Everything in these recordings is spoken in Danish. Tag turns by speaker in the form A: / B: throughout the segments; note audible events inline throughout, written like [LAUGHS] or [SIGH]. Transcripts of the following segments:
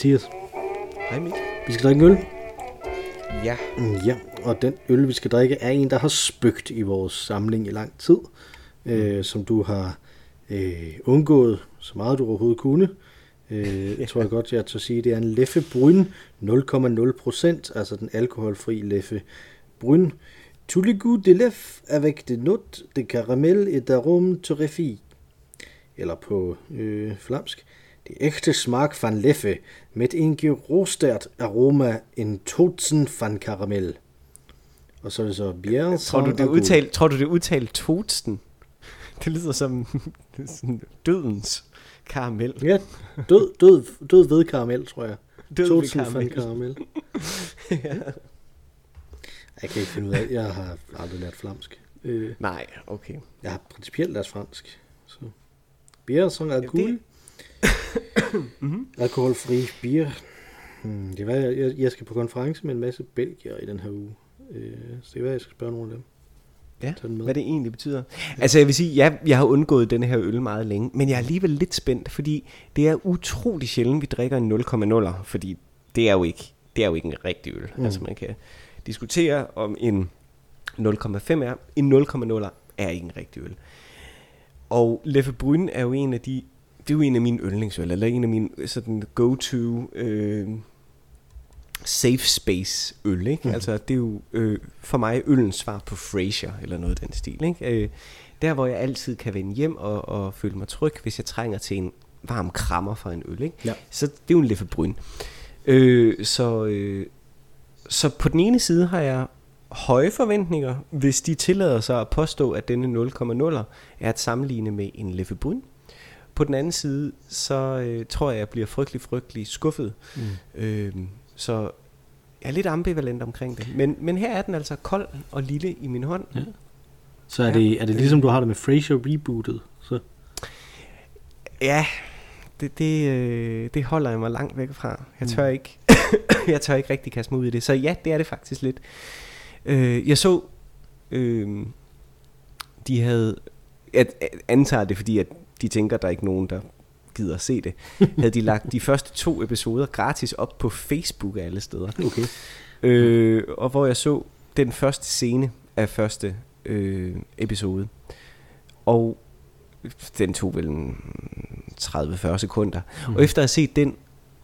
A: Mathias.
B: Hej Mik.
A: Vi skal drikke en øl.
B: Ja.
A: Mm, Ja, og den øl, vi skal drikke, er en, der har spøgt i vores samling i lang tid. Øh, som du har øh, undgået så meget du overhovedet kunne. Øh, [LAUGHS] jeg tror jeg godt, jeg tør sige, det er en Leffe Bryn 0,0 procent, altså den alkoholfri Leffe Bryn. Tous les goûts de lef avec des notes de caramel et d'arôme torréfié. Eller på øh, flamsk. Det ægte smag van Leffe med en gerostert aroma en Totzen van Karamell. Og så er det så Bière
B: Tror du, det er udtalt, tror du, det er udtalt Totsten? [LAUGHS] Det lyder som [LAUGHS] sådan dødens karamel.
A: Ja, død, død, død ved karamel, tror jeg.
B: Død ved
A: Totzen van
B: karamel.
A: Karamell. [LAUGHS] Jeg kan ikke finde ud af, jeg har aldrig lært flamsk. Øh,
B: Nej, okay.
A: jeg har principielt lært fransk. Så. Bier som alkohol.
B: Mhm. [COUGHS]
A: Alkoholfri bier. Hmm, det var, jeg, jeg- skal på konference med en masse belgier i den her uge. Øh, så det er, jeg skal spørge nogle af dem.
B: Ja,
A: den
B: hvad det egentlig betyder. Altså jeg vil sige, ja, jeg har undgået denne her øl meget længe, men jeg er alligevel lidt spændt, fordi det er utrolig sjældent, vi drikker en 0,0'er, fordi det er jo ikke, det er jo ikke en rigtig øl. Mm. Altså man kan diskutere om en 0,5 er. En 0,0'er er ikke en rigtig øl. Og Leffe Bryn er jo en af de, det er jo en af mine yndlingsøl, eller en af mine sådan go-to øh, safe space øl, ikke? Mm. Altså det er jo øh, for mig ølens svar på Frasier, eller noget af den stil, ikke? Øh, der hvor jeg altid kan vende hjem og, og føle mig tryg, hvis jeg trænger til en varm krammer fra en øl, ikke?
A: Ja.
B: Så det er jo en Leffe Bryn. Øh, så, øh, så på den ene side har jeg høje forventninger, hvis de tillader sig at påstå, at denne 0,0 er at sammenligne med en Leffe Bryn. På den anden side, så øh, tror jeg, jeg bliver frygtelig, frygtelig skuffet. Mm. Øh, så jeg er lidt ambivalent omkring det. Men, men her er den altså kold og lille i min hånd.
A: Ja. Så er,
B: Ja.
A: det, er det ligesom du har det med Frasier rebootet? Så.
B: Ja, det, det, øh, det holder jeg mig langt væk fra. Jeg tør ikke, [COUGHS] jeg tør ikke rigtig kaste mig ud i det. Så ja, det er det faktisk lidt. Øh, jeg så, øh, de havde, jeg antager det, fordi at de tænker, der er ikke nogen, der gider at se det, [LAUGHS] havde de lagt de første to episoder gratis op på Facebook af alle steder.
A: Okay.
B: Øh, og hvor jeg så den første scene af første øh, episode. Og den tog vel en 30-40 sekunder. Mm. Og efter at have set den,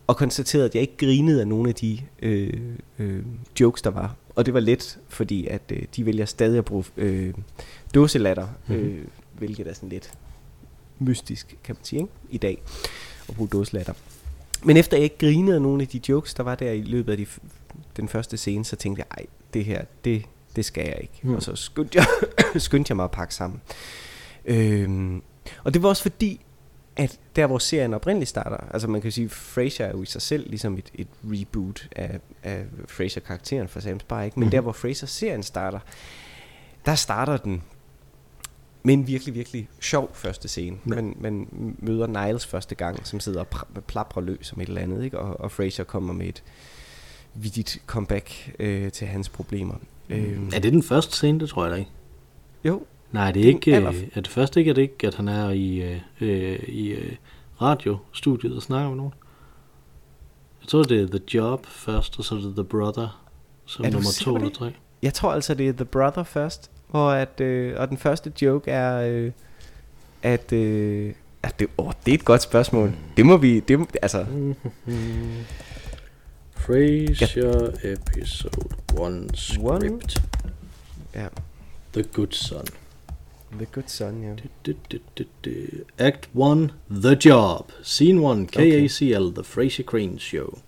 B: og konstateret, at jeg ikke grinede af nogle af de øh, øh, jokes, der var. Og det var let, fordi at øh, de vælger stadig at bruge øh, dåselatter, øh, hvilket er sådan lidt mystisk, kan man sige, ikke? i dag, at bruge dåselatter. Men efter jeg ikke grinede af nogle af de jokes, der var der i løbet af de, den første scene, så tænkte jeg, ej, det her, det, det skal jeg ikke.
A: Mm.
B: Mm. Og så skyndte jeg, [COUGHS] skyndte jeg mig at pakke sammen. Øhm, og det var også fordi, at der hvor serien oprindeligt starter, altså man kan sige, Frasier er jo i sig selv ligesom et, et reboot af, af Frasier-karakteren fra Sam Spy, ikke? men
A: Mhm.
B: der hvor Frasier-serien starter, der starter den med en virkelig, virkelig sjov første scene.
A: Ja.
B: Man, man møder Niles første gang, som sidder og plaprer løs som et eller andet, ikke? Og, og Frasier kommer med et vidigt comeback øh, til hans problemer. Øhm,
A: Er det den første scene, det tror jeg da ikke.
B: jo,
A: Nej, det er ikke, øh,
B: aller-
A: er det første ikke, er det ikke, at han er i, øh, øh, i øh, radiostudiet og snakker med nogen? Jeg tror, det er The Job først, og så er det The Brother som
B: Er
A: nummer to eller tre.
B: Jeg tror altså, det er The Brother først, hvor at, øh, og den første joke er, øh, at, øh, at det, åh, det er et godt spørgsmål. Det må vi, det, må- altså, [LAUGHS]
A: Frasier episode 1 script.
B: ja,
A: The Good Son.
B: The Good Son, ja.
A: Du, du, du, du. Act 1 The Job. Scene 1
B: Okay.
A: KACL The Frasier Crane Show.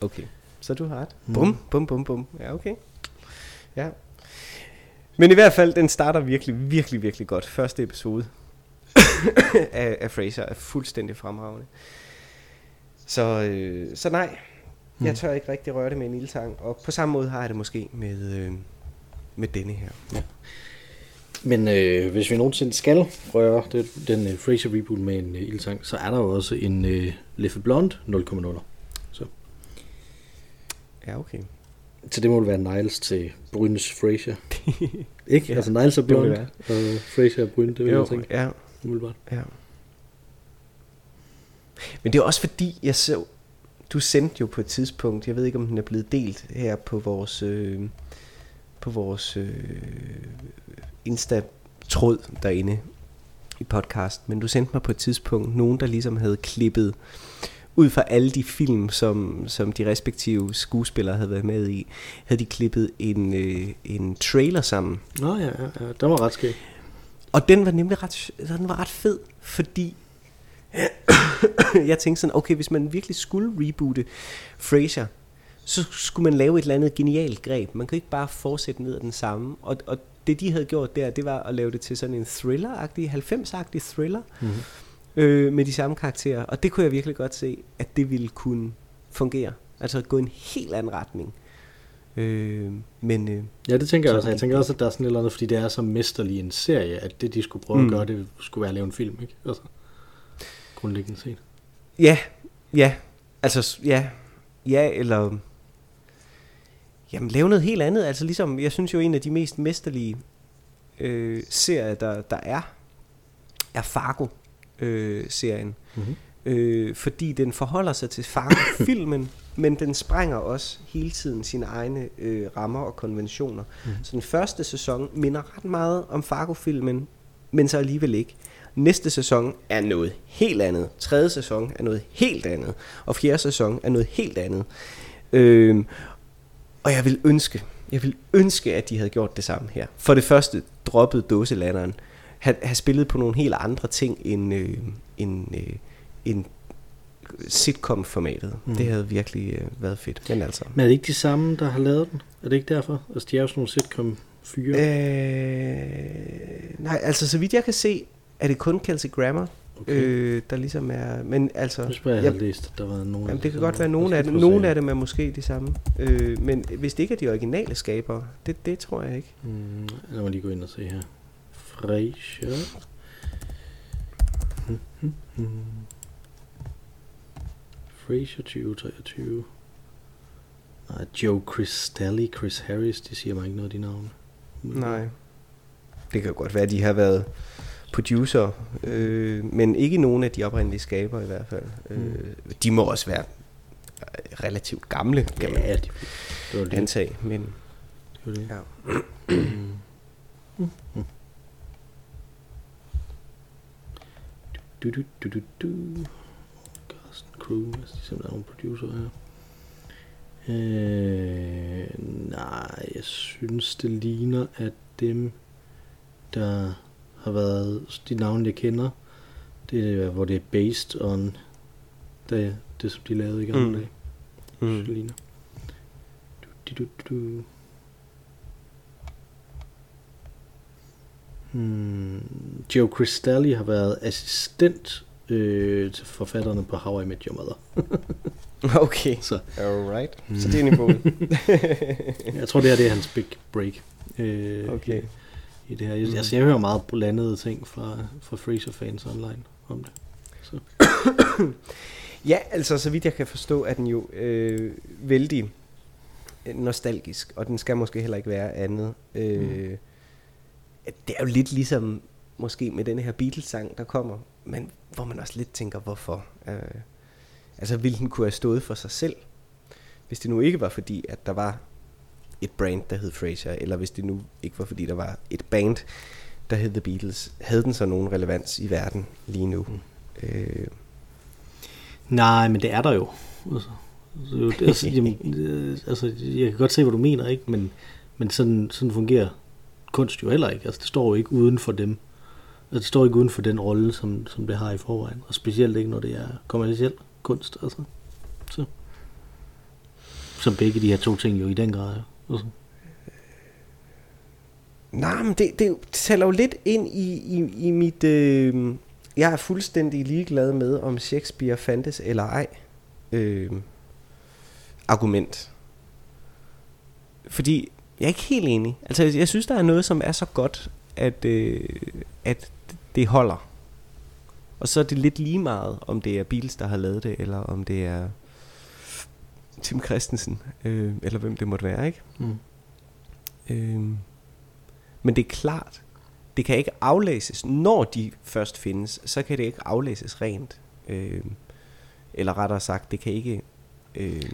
B: Okay, så du har ret.
A: Mm.
B: Bum, bum, bum, bum. Ja, okay. Ja. Men i hvert fald, den starter virkelig, virkelig, virkelig godt. Første episode [LAUGHS] af, af Fraser er fuldstændig fremragende. Så, øh, så nej, jeg
A: Mm.
B: tør ikke rigtig røre det med en ildtang. Og på samme måde har jeg det måske med, øh, med denne her.
A: Men øh, hvis vi nogensinde skal røre det, den øh, Frasier reboot med en øh, ildtang, så er der jo også en øh, Leffe Blonde 0,0. Så.
B: Ja, okay.
A: Så det må være Niles til Brynes Frasier. [LAUGHS] Ikke?
B: Ja,
A: altså Niles er blond, og Frasier er bryn, det vil
B: jo,
A: jeg tænke.
B: ja,
A: Umiddelbart.
B: ja. Men det er også fordi, jeg så du sendte jo på et tidspunkt, jeg ved ikke om den er blevet delt her på vores, øh, på vores øh, Insta-tråd derinde i podcast, men du sendte mig på et tidspunkt nogen, der ligesom havde klippet ud fra alle de film, som, som de respektive skuespillere havde været med i, havde de klippet en, øh, en trailer sammen.
A: Nå ja, ja, ja. den var ret skæg.
B: Og den var nemlig ret, den var ret fed, fordi [COUGHS] jeg tænkte sådan, okay, hvis man virkelig skulle reboote Frasier, så skulle man lave et eller andet genialt greb. Man kan ikke bare fortsætte ned ad den samme. Og, og det de havde gjort der, det var at lave det til sådan en thriller-agtig, 90-agtig thriller, mm-hmm. Øh, med de samme karakterer. Og det kunne jeg virkelig godt se, at det ville kunne fungere. Altså gå i en helt anden retning. Øh, men, øh,
A: ja, det tænker jeg også. Jeg tænker også, at der er sådan et eller andet, fordi det er så mesterlig en serie, at det, de skulle prøve mm. at gøre, det skulle være at lave en film, ikke? Altså, grundlæggende set.
B: Ja, ja. Altså, ja. Ja, eller... Jamen, lave noget helt andet. Altså, ligesom, jeg synes jo, en af de mest mesterlige øh, serier, der, der er, er Fargo-serien. Øh, mm-hmm. øh, fordi den forholder sig til Fargo-filmen, [COUGHS] men den sprænger også hele tiden sine egne øh, rammer og konventioner. Mm. Så den første sæson minder ret meget om Fargo-filmen, men så alligevel ikke. Næste sæson er noget helt andet. Tredje sæson er noget helt andet. Og fjerde sæson er noget helt andet. Øh, og jeg vil ønske, jeg vil ønske, at de havde gjort det samme her. For det første droppede dåselanderen. Have, have spillet på nogle helt andre ting end, øh, end, øh, end sitcom-formatet. Mm. Det havde virkelig øh, været fedt. Men altså.
A: Men er det ikke de samme, der har lavet den? Er det ikke derfor? Altså, de er jo sådan nogle sitcom-fyre.
B: Øh, nej, altså så vidt jeg kan se, er det kun Kelsey Grammer, okay. øh, der ligesom er... Men altså...
A: Jeg spørger, jeg har læst, der var nogen
B: jamen, det kan godt være, nogen af dem, nogle af dem er måske de samme. Øh, men hvis det ikke er de originale skabere, det, det tror jeg ikke.
A: Mm, lad mig lige gå ind og se her. Frasier. Frasier 2023. Nej, Joe Cristalli, Chris Harris, de siger mig ikke noget af de navne.
B: Nej. Det kan godt være, at de har været producer, øh, men ikke nogen af de oprindelige skaber i hvert fald. Mm. Øh, de må også være relativt gamle, kan man ja, de, det var det. antage, men det var det. Ja. mm. Mm.
A: Du, du, du, du, du. Carsten Crew, hvis de simpelthen er nogle producer her. Øh, nej, jeg synes, det ligner, at dem, der har været de navne, jeg kender, det er, hvor det er based on det, det som de lavede i gamle mm. dage. Mm. Det ligner. Du, du, du, du. Hmm. Joe Cristalli har været assistent øh, til forfatterne på How I Met Your Mother. [LAUGHS]
B: okay, så. alright. Mm. Så det er niveauet. [LAUGHS]
A: jeg tror, det her det er hans big break. Øh, okay. I det her. Jeg, mm. altså, jeg hører meget blandede ting fra, fra Fraser-fans online om det. Så. [COUGHS]
B: ja, altså så vidt jeg kan forstå, er den jo øh, vældig nostalgisk, og den skal måske heller ikke være andet. Øh, mm det er jo lidt ligesom måske med den her Beatles-sang, der kommer, men hvor man også lidt tænker, hvorfor? Øh, altså, ville den kunne have stået for sig selv, hvis det nu ikke var fordi, at der var et brand, der hed Frasier, eller hvis det nu ikke var fordi, der var et band, der hed The Beatles, havde den så nogen relevans i verden lige nu? Mm. Øh.
A: Nej, men det er der jo. Altså, altså, altså, jamen, [LAUGHS] øh, altså, jeg kan godt se, hvad du mener, ikke? Men, men sådan, sådan fungerer kunst jo heller ikke. Altså, det står jo ikke uden for dem. Altså, det står ikke uden for den rolle, som, som det har i forvejen. Og specielt ikke, når det er kommersiel kunst. Altså. Så. Som begge de her to ting jo i den grad. Altså.
B: Nej, men det, det, det taler jo lidt ind i, i, i mit... Øh, jeg er fuldstændig ligeglad med, om Shakespeare fandtes eller ej. Øh, argument. Fordi jeg er ikke helt enig. Altså, jeg synes, der er noget, som er så godt, at, øh, at det holder. Og så er det lidt lige meget, om det er Beatles, der har lavet det, eller om det er Tim Christensen, øh, eller hvem det måtte være, ikke? Mm. Øh, men det er klart, det kan ikke aflæses, når de først findes, så kan det ikke aflæses rent. Øh, eller rettere sagt, det kan ikke øh,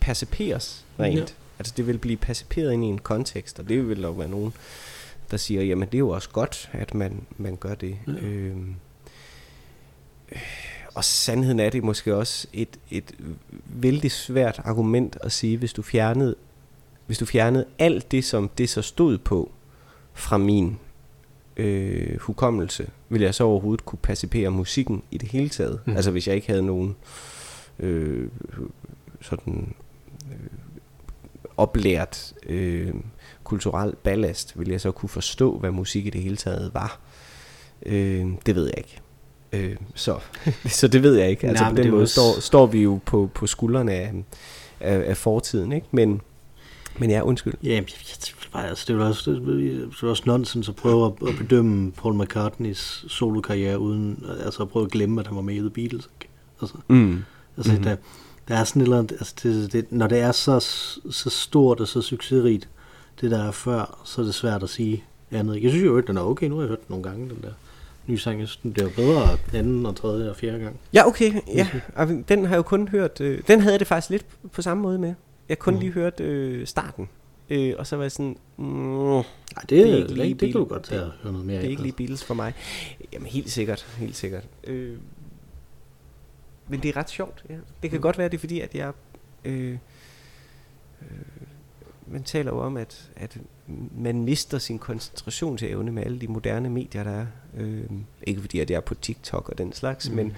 B: perceperes rent.
A: Ja.
B: Altså det vil blive perceperet ind i en kontekst, og det vil der være nogen, der siger, jamen det er jo også godt, at man, man gør det.
A: Ja.
B: Ja. Øh, og sandheden er det måske også et, et vældig svært argument at sige, hvis du fjernede, hvis du fjernede alt det, som det så stod på fra min øh, hukommelse, ville jeg så overhovedet kunne percipere musikken i det hele taget.
A: Mm.
B: Altså hvis jeg ikke havde nogen øh, sådan oplært øh, kulturel ballast, ville jeg så kunne forstå, hvad musik i det hele taget var. Øh, det ved jeg ikke. Øh, så, [LAUGHS] så det ved jeg ikke. Altså
A: Nej,
B: på den måde
A: også-
B: står, står vi jo på, på skuldrene af, af, af fortiden, ikke? Men, men ja, undskyld.
A: Ja, jeg, jeg, altså, det er jo også, det er også nonsens at prøve at, at bedømme Paul McCartneys solokarriere uden altså at prøve at glemme, at han var med i The Beatles. Ikke? Altså,
B: Mm.
A: altså
B: Mhm.
A: der, der er sådan et eller andet, altså det, det, når det er så, så stort og så succesrigt, det der er før, så er det svært at sige andet. Jeg synes jo, at den er okay. Nu har jeg hørt den nogle gange, den der nye sang. Jeg synes, den bliver bedre anden og tredje og fjerde gang.
B: Ja, okay. Ja. Og Den har jeg jo kun hørt... Øh, den havde jeg det faktisk lidt på samme måde med. Jeg kun
A: Mhm.
B: lige hørt øh, starten. Øh, og så var jeg sådan... Mm,
A: Nej, det,
B: Det er
A: det,
B: ikke
A: det,
B: lige
A: det, det kan du godt tage og høre noget mere
B: det er ikke lige Beatles for mig. Jamen helt sikkert, helt sikkert. Øh, men det er ret sjovt, ja. Det kan
A: Mm.
B: godt være, det er fordi, at jeg... Øh, øh, man taler jo om, at, at man mister sin koncentrationsevne med alle de moderne medier, der er. Øh, ikke fordi, at jeg er på TikTok og den slags,
A: Mm.
B: mm. men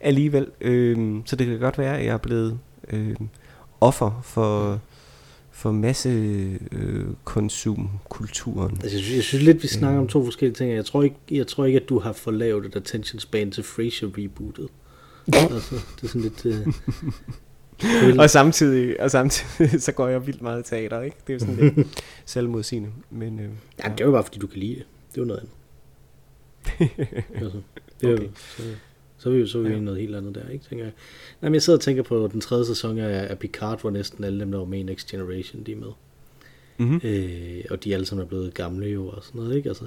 B: alligevel. Øh, så det kan godt være, at jeg er blevet øh, offer for, for masse øh, konsumkulturen.
A: Altså, jeg, synes, jeg synes lidt, vi snakker
B: Mm.
A: om to forskellige ting. Jeg tror ikke, jeg tror ikke at du har for lavt et attention span til Frasier rebootet. Altså, det er sådan lidt... Uh, [LAUGHS]
B: Og samtidig, og samtidig [LAUGHS] så går jeg vildt meget i teater, ikke? Det er jo sådan lidt [LAUGHS] selvmodsigende. Men, øh,
A: ja, det er jo bare, fordi du kan lide det. Det er jo noget andet. altså, det er
B: Okay.
A: jo, så, så er vi jo så er vi
B: Ja.
A: noget helt andet der, ikke? Tænker jeg. Nej, men jeg sidder og tænker på den tredje sæson af, af Picard, hvor næsten alle dem, der var med i Next Generation, de er med.
B: mm-hmm.
A: Øh, og de alle sammen er blevet gamle jo og sådan noget, ikke? Altså,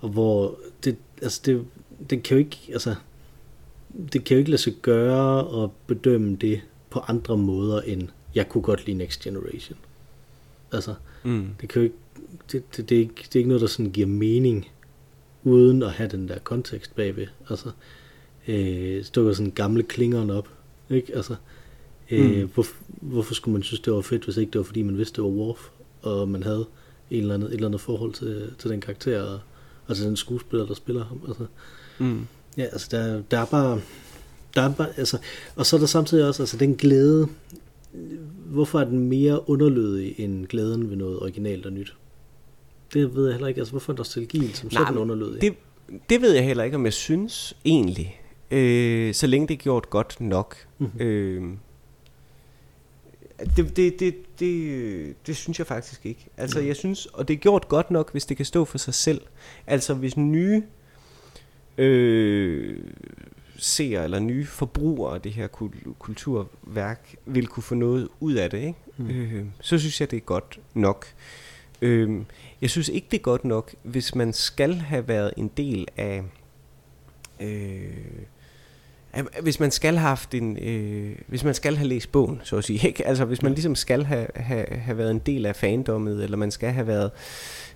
A: og hvor det, altså det, det kan jo ikke, altså, det kan jo ikke lade sig gøre at bedømme det på andre måder end, jeg kunne godt lide Next Generation. Altså,
B: mm.
A: det kan jo ikke, det, det, det, er ikke, det er ikke noget, der sådan giver mening, uden at have den der kontekst bagved. Altså, øh, så dukker sådan gamle klingeren op, ikke? Altså, øh,
B: Mm.
A: hvor, hvorfor skulle man synes, det var fedt, hvis ikke det var, fordi man vidste, det var Worf, og man havde en eller andet, et eller andet forhold til, til den karakter, og, og til den skuespiller, der spiller ham. Altså,
B: Mm.
A: Ja, altså der, der er bare, der er bare, altså, og så er der samtidig også, altså den glæde, hvorfor er den mere underlødig end glæden ved noget originalt og nyt? Det ved jeg heller ikke, altså hvorfor er nostalgien som
B: Nej,
A: sådan underlødig?
B: Det, det ved jeg heller ikke, om jeg synes egentlig. Øh, så længe det er gjort godt nok.
A: Mhm.
B: øh, det, det, det, det, det synes jeg faktisk ikke. Altså, jeg synes, og det er gjort godt nok, hvis det kan stå for sig selv. Altså, hvis nye øh, seere eller nye forbrugere af det her kul- kulturværk vil kunne få noget ud af det, ikke?
A: Mm.
B: øh, så synes jeg, det er godt nok. Øh, jeg synes ikke, det er godt nok, hvis man skal have været en del af... Øh, af- hvis man skal have haft en, øh, hvis man skal have læst bogen, så at sige, ikke? Altså hvis man ligesom skal have, have, have været en del af fandommet, eller man skal have været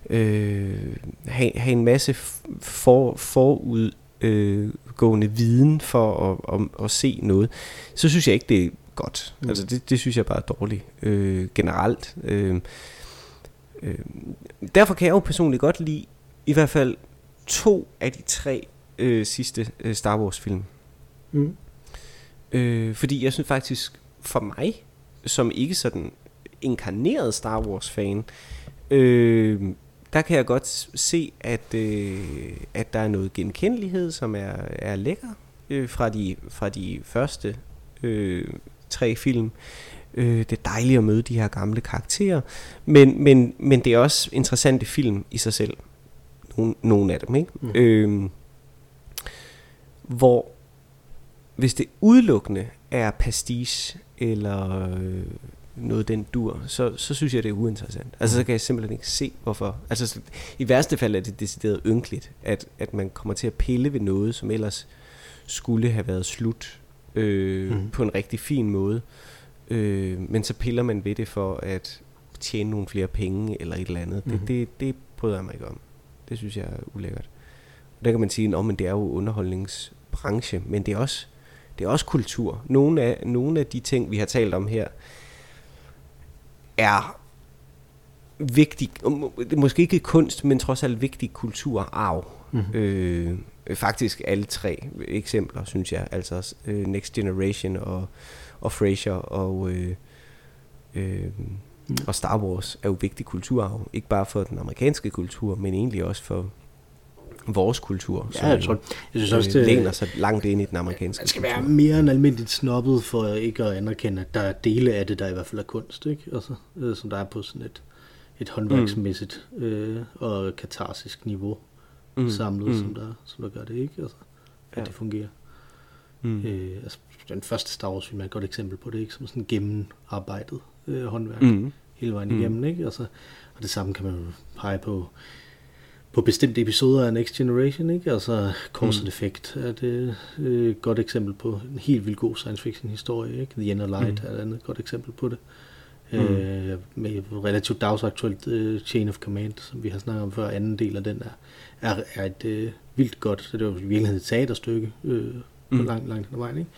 B: øh, have, have en masse for, forud øh, gående viden for at, at, at se noget, så synes jeg ikke, det er godt.
A: Mm.
B: Altså det, det synes jeg bare er dårligt øh, generelt. Øh, øh, derfor kan jeg jo personligt godt lide i hvert fald to af de tre øh, sidste øh, Star Wars film.
A: Mm.
B: Øh, fordi jeg synes faktisk, for mig, som ikke sådan inkarneret Star Wars fan, øh, der kan jeg godt se, at, øh, at der er noget genkendelighed, som er, er lækker øh, fra, de, fra de første øh, tre film. Øh, det er dejligt at møde de her gamle karakterer, men, men, men det er også interessante film i sig selv. Nogle, nogle af dem, ikke?
A: Mm.
B: Øh, hvor hvis det udelukkende er pastiche eller øh, noget den dur, så, så synes jeg, det er uinteressant. Altså, så kan jeg simpelthen ikke se, hvorfor. Altså, så, i værste fald er det decideret ynkeligt, at, at man kommer til at pille ved noget, som ellers skulle have været slut øh, mm. på en rigtig fin måde. øh, men så piller man ved det for at tjene nogle flere penge eller et eller andet. Mm-hmm. Det, det, det bryder jeg mig ikke om. Det synes jeg er ulækkert. Og der kan man sige, at det er jo underholdningsbranche, men det er også, det er også kultur. Nogle af, nogle af de ting, vi har talt om her, er vigtig, måske ikke kunst, men trods alt vigtig kulturarv. Mm-hmm. Øh, faktisk alle tre eksempler, synes jeg. Altså øh, Next Generation og, og Frasier og, øh, øh, mm. og Star Wars er jo vigtig kulturarv. Ikke bare for den amerikanske kultur, men egentlig også for vores kultur.
A: Ja, jeg tror, jeg synes også,
B: det læner sig langt ind i den amerikanske
A: Man skal
B: kultur.
A: være mere end almindeligt snobbet for ikke at anerkende, at der er dele af det, der i hvert fald er kunst, ikke? Altså, øh, som der er på sådan et, et håndværksmæssigt øh, og katarsisk niveau mm. samlet, mm. Som, der, som der gør det, ikke? Altså, at ja. det fungerer. Mm. Øh, altså, den første Star Wars film er et godt eksempel på det, ikke? Som sådan gennemarbejdet øh, håndværk mm. hele vejen igennem, mm. ikke? Altså, og det samme kan man pege på på bestemte episoder af Next Generation, ikke? Altså Cause mm. Effect er det et øh, godt eksempel på en helt vildt god science fiction historie, ikke? The Inner Light mm. er et andet godt eksempel på det. Mm. Øh, med relativt dagsaktuelt uh, Chain of Command, som vi har snakket om før, anden del af den er, er, er et uh, vildt godt, så det var i virkeligheden et teaterstykke øh, på mm. langt, langt hen ad vejen, ikke?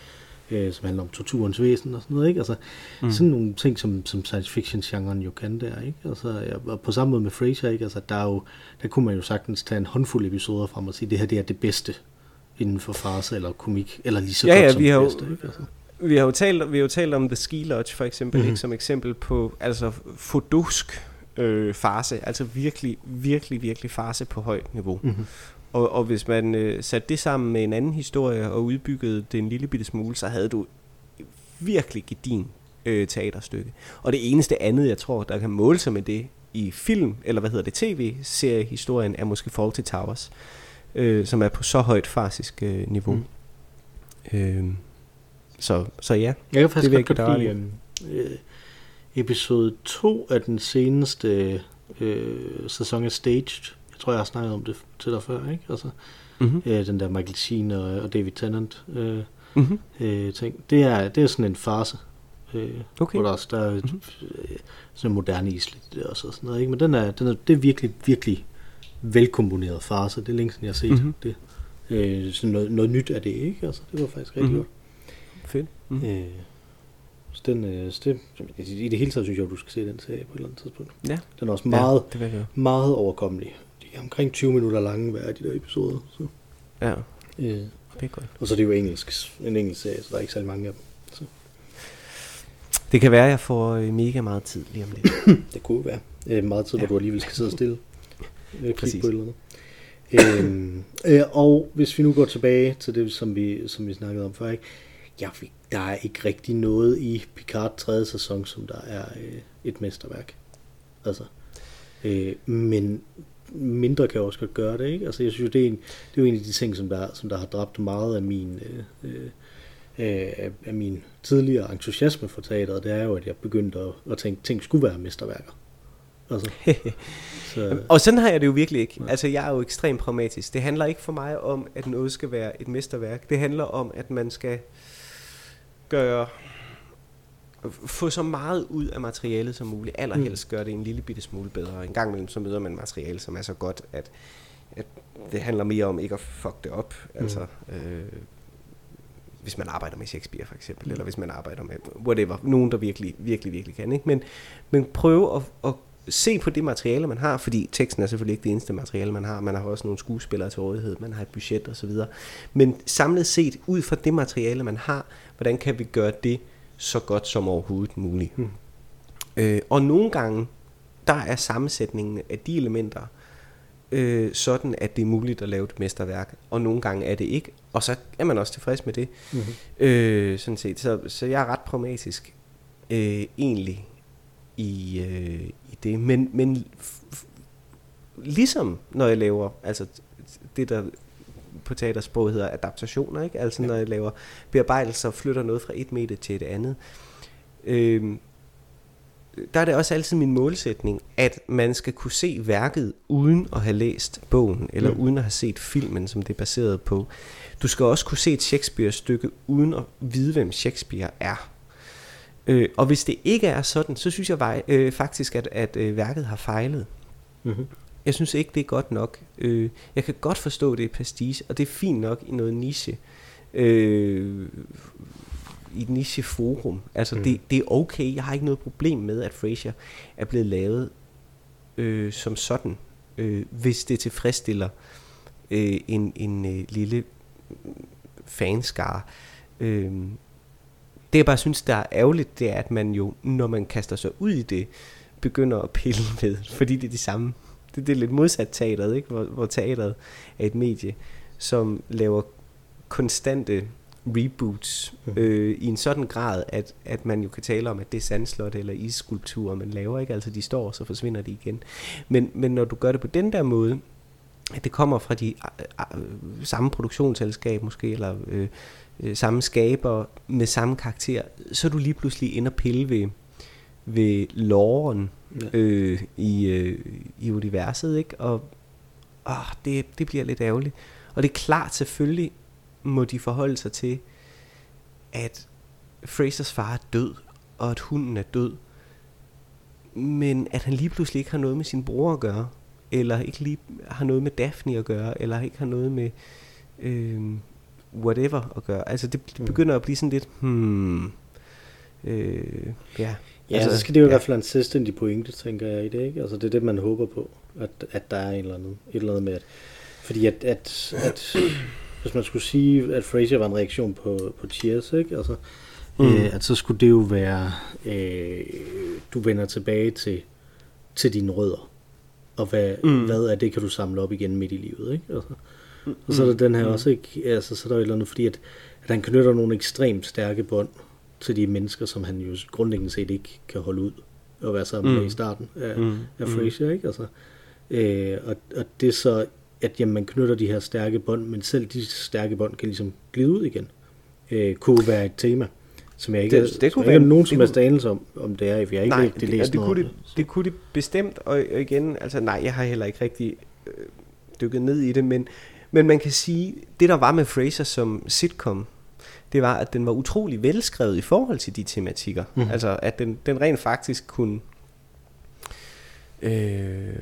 A: Øh, som handler om torturens væsen og sådan noget, ikke? Altså, mm. sådan nogle ting, som, som science fiction-genren jo kan der, ikke? Altså, ja, og på samme måde med Frasier, ikke? Altså, der, er jo, der kunne man jo sagtens tage en håndfuld episoder frem og sige, det her det er det bedste inden for farse eller komik, eller lige så
B: ja,
A: godt
B: ja,
A: som
B: vi
A: det
B: har
A: bedste, ikke? Altså.
B: Vi har jo talt, vi har jo talt om The Ski Lodge for eksempel, mm-hmm. ikke, som eksempel på altså fodusk øh, farse, altså virkelig, virkelig, virkelig farse på højt niveau. Mm-hmm. Og, og hvis man øh, satte det sammen med en anden historie og udbyggede det en lille bitte smule, så havde du virkelig gedin øh, teaterstykke. Og det eneste andet, jeg tror, der kan måle sig med det i film, eller hvad hedder det, tv-seriehistorien, er måske Fawlty Towers, øh, som er på så højt farsisk øh, niveau. Mm. Øh, så, så ja,
A: jeg kan faktisk det vil jeg give øh, episode 2 af den seneste øh, sæson af Staged jeg tror, jeg har snakket om det til dig før, ikke? Altså, mm-hmm. øh, den der Michael Sheen og, og David Tennant øh, mm-hmm. øh, ting. Det er, det er sådan en farse. Øh, okay. Hvor der også der er mm-hmm. øh, sådan en moderne islet og sådan noget, ikke? Men den er, den er, det er virkelig, virkelig velkomponeret farse. Det er længe siden, jeg har set mm-hmm. det. Øh, sådan noget, noget nyt af det, ikke? Altså, det var faktisk rigtig mm-hmm. godt.
B: Fedt. Mm-hmm. Øh,
A: så den, øh, så det, I det hele taget synes jeg, at du skal se den serie på et eller andet tidspunkt.
B: Ja.
A: Den er også meget, ja, det meget overkommelig er omkring 20 minutter lange hver af de der episoder. Så.
B: Ja, øh. det er godt.
A: Og så er det jo engelsk, en engelsk serie, så der er ikke særlig mange af dem. Så.
B: Det kan være, at jeg får øh, mega meget tid lige om lidt. [COUGHS]
A: det kunne være. Øh, meget tid, ja. hvor du alligevel skal sidde stille.
B: Øh, Præcis. På et eller andet.
A: øhm, øh, og hvis vi nu går tilbage til det, som vi, som vi snakkede om før, ikke? Ja, der er ikke rigtig noget i Picard 3. sæson, som der er øh, et mesterværk. Altså, øh, men mindre kan også godt gøre det, ikke? Altså, jeg synes, det er, en, det er jo en af de ting, som der, som der har dræbt meget af min, øh, øh, af, min tidligere entusiasme for teateret, det er jo, at jeg begyndte at, at tænke, at ting skulle være mesterværker. Altså, [LAUGHS]
B: så. Og sådan har jeg det jo virkelig ikke. Ja. Altså, jeg er jo ekstremt pragmatisk. Det handler ikke for mig om, at noget skal være et mesterværk. Det handler om, at man skal gøre få så meget ud af materialet som muligt. Allerhelst mm. gør det en lille bitte smule bedre. En gang imellem så møder man materiale, som er så godt, at, at det handler mere om ikke at fuck det op. Mm. Altså, øh, hvis man arbejder med Shakespeare for eksempel, mm. eller hvis man arbejder med whatever, nogen der virkelig, virkelig, virkelig kan. Ikke? Men, men prøve at, at se på det materiale, man har, fordi teksten er selvfølgelig ikke det eneste materiale, man har. Man har også nogle skuespillere til rådighed, man har et budget osv. Men samlet set, ud fra det materiale, man har, hvordan kan vi gøre det så godt som overhovedet muligt. Hmm. Øh, og nogle gange, der er sammensætningen af de elementer øh, sådan, at det er muligt at lave et mesterværk, og nogle gange er det ikke, og så er man også tilfreds med det. Mm-hmm. Øh, sådan set. Så, så jeg er ret pragmatisk øh, egentlig i, øh, i det, men, men f- ligesom når jeg laver altså det der på teatersprog hedder adaptationer, ikke? Altså ja. når jeg laver bearbejdelser og flytter noget fra et medie til et andet. Øhm, der er det også altid min målsætning, at man skal kunne se værket uden at have læst bogen, eller mm. uden at have set filmen, som det er baseret på. Du skal også kunne se et Shakespeare-stykke uden at vide, hvem Shakespeare er. Øh, og hvis det ikke er sådan, så synes jeg øh, faktisk, at, at øh, værket har fejlet.
A: Mm-hmm.
B: Jeg synes ikke, det er godt nok. Øh, jeg kan godt forstå, det er pastiche, og det er fint nok i noget niche. Øh, i et nicheforum. Altså, mm. det, det er okay. Jeg har ikke noget problem med, at Frasier er blevet lavet øh, som sådan, øh, hvis det tilfredsstiller øh, en, en øh, lille fanskare. Øh, det jeg bare synes, der er ærgerligt, det er, at man jo, når man kaster sig ud i det, begynder at pille [LAUGHS] med, fordi det er de samme. Det, det er lidt modsat teateret, ikke? Hvor, hvor teateret er et medie, som laver konstante reboots mm. øh, i en sådan grad, at, at man jo kan tale om, at det er sandslot eller isskulpturer, man laver, ikke? Altså de står, og så forsvinder de igen. Men, men når du gør det på den der måde, at det kommer fra de uh, uh, samme produktionsselskab måske, eller øh, øh, samme skaber med samme karakter, så er du lige pludselig inde og pille ved, ved loven ja. øh, i, øh, i universet, ikke? Og åh, det, det bliver lidt ærgerligt. Og det er klart, selvfølgelig må de forholde sig til, at Frasers far er død, og at hunden er død, men at han lige pludselig ikke har noget med sin bror at gøre, eller ikke lige har noget med Daphne at gøre, eller ikke har noget med øh, whatever at gøre. Altså det, det mm. begynder at blive sådan lidt, hmm, øh, ja.
A: Ja, altså, så skal det jo ja. i hvert fald en selvstændig pointe, tænker jeg i det, ikke? Altså det er det, man håber på, at, at der er en eller andet, et eller andet med, at, fordi at, at, at hvis man skulle sige, at Fraser var en reaktion på, på Cheers, ikke? Altså, mm. øh, at så skulle det jo være, øh, du vender tilbage til, til dine rødder, og hvad, mm. hvad er det, kan du samle op igen midt i livet, ikke? Altså, mm. Og så er der den her mm. også, ikke? Altså, så er der jo et eller andet, fordi at, at han knytter nogle ekstremt stærke bånd til de mennesker, som han jo grundlæggende set ikke kan holde ud og være sammen mm. med i starten af, mm. af Frasier, ikke? Altså, øh, og, og det er så at jamen, man knytter de her stærke bånd, men selv de stærke bånd kan ligesom glide ud igen. Øh, kunne være et tema, som jeg ikke, det, det kunne være, ikke nogen som helst anelse om, om det er, for jeg ikke
B: nej,
A: rigtig
B: læst det, det, kunne det, det kunne det bestemt, og, og igen, altså nej, jeg har heller ikke rigtig øh, dykket ned i det, men, men man kan sige, det der var med Fraser som sitcom, det var, at den var utrolig velskrevet i forhold til de tematikker. Mm. Altså, at den, den rent faktisk kunne Øh,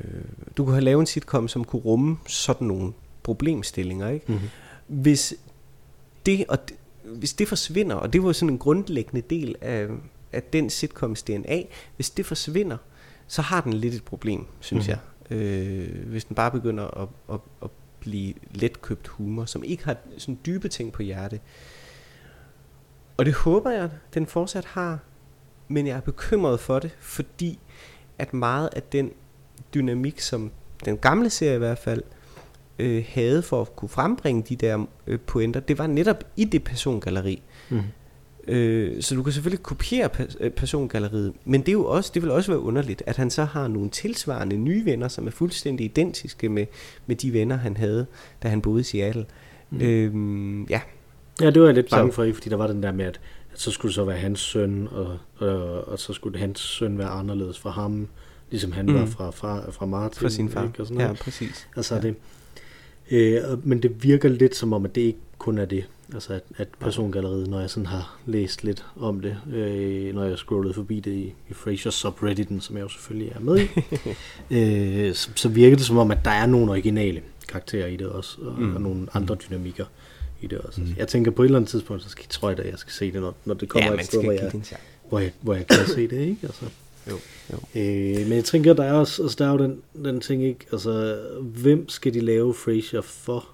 B: du kunne have lavet en sitcom, som kunne rumme sådan nogle problemstillinger. Ikke? Mm-hmm. Hvis det og det, hvis det forsvinder, og det var sådan en grundlæggende del af, af den sitcoms DNA, hvis det forsvinder, så har den lidt et problem, synes mm. jeg. Øh, hvis den bare begynder at, at, at blive letkøbt humor, som ikke har sådan dybe ting på hjerte. Og det håber jeg, den fortsat har, men jeg er bekymret for det, fordi at meget af den dynamik, som den gamle serie i hvert fald øh, havde for at kunne frembringe de der øh, pointer, det var netop i det persongalleri. Mm. Øh, så du kan selvfølgelig kopiere øh, persongalleriet, men det er jo også, det vil også være underligt, at han så har nogle tilsvarende nye venner, som er fuldstændig identiske med, med de venner, han havde, da han boede i Seattle. Mm. Øh, ja.
A: Ja, det var jeg lidt bange så. for, fordi der var den der med, at at så skulle det så være hans søn, og, og, og så skulle hans søn være anderledes fra ham, ligesom han mm. var fra, fra, fra Martin.
B: Fra sin far.
A: Ikke, og sådan
B: noget. Ja, præcis.
A: Altså, ja. Det, øh, men det virker lidt som om, at det ikke kun er det. Altså at, at persongalleriet, når jeg sådan har læst lidt om det, øh, når jeg scrollede forbi det i, i Frasier subredditen, som jeg jo selvfølgelig er med i, [LAUGHS] øh, så, så virker det som om, at der er nogle originale karakterer i det også, og, mm. og nogle andre dynamikker i det også. Mm. Jeg tænker på et eller andet tidspunkt, så skal, tror jeg at jeg skal se det, når, når det kommer ja, et sted, hvor jeg, hvor, jeg, hvor jeg kan se det, ikke? Altså.
B: Jo, jo.
A: Øh, men jeg tænker, der er også altså, der er jo den, den ting, ikke? Altså, hvem skal de lave Frasier for?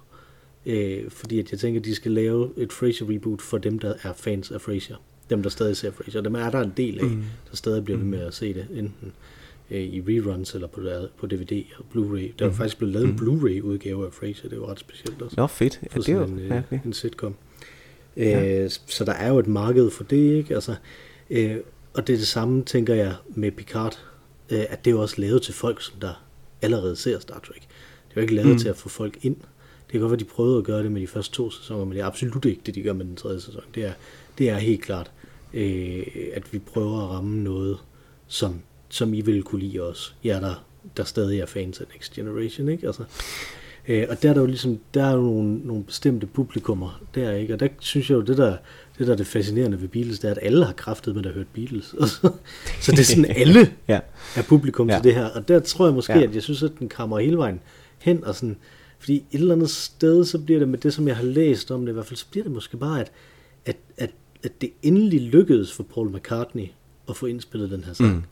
A: Øh, fordi at jeg tænker, de skal lave et Frasier reboot for dem, der er fans af Frasier. Dem, der stadig ser Frasier. Dem er der en del af, mm. der stadig bliver mm. med at se det. Enten øh, i reruns eller på, på DVD og Blu-ray. Der er mm. faktisk blevet lavet en Blu-ray udgave af Frasier, det er jo ret specielt også.
B: Nå, fedt. Ja, det er jo
A: en, øh, ja, en sitcom. Ja. Øh, så der er jo et marked for det, ikke? Altså, øh, og det er det samme, tænker jeg, med Picard, øh, at det er jo også lavet til folk, som der allerede ser Star Trek. Det er jo ikke lavet mm. til at få folk ind. Det kan godt være, de prøvede at gøre det med de første to sæsoner, men det er absolut ikke det, de gør med den tredje sæson. Det er, det er helt klart, øh, at vi prøver at ramme noget, som som I vil kunne lide også. Ja, der, der stadig er fans af Next Generation, ikke? Altså, Øh, og der er der jo ligesom, der er jo nogle, nogle bestemte publikummer der, ikke? Og der synes jeg jo, det der, det der er det fascinerende ved Beatles, det er, at alle har kraftet med at hørt Beatles. [LAUGHS] så det er sådan, [LAUGHS] alle
B: Ja.
A: er publikum
B: Ja.
A: til det her. Og der tror jeg måske,
B: Ja.
A: at jeg synes, at den kommer hele vejen hen, og sådan, fordi et eller andet sted, så bliver det med det, som jeg har læst om det i hvert fald, så bliver det måske bare, at, at, at, at det endelig lykkedes for Paul McCartney at få indspillet den her sang. Mm.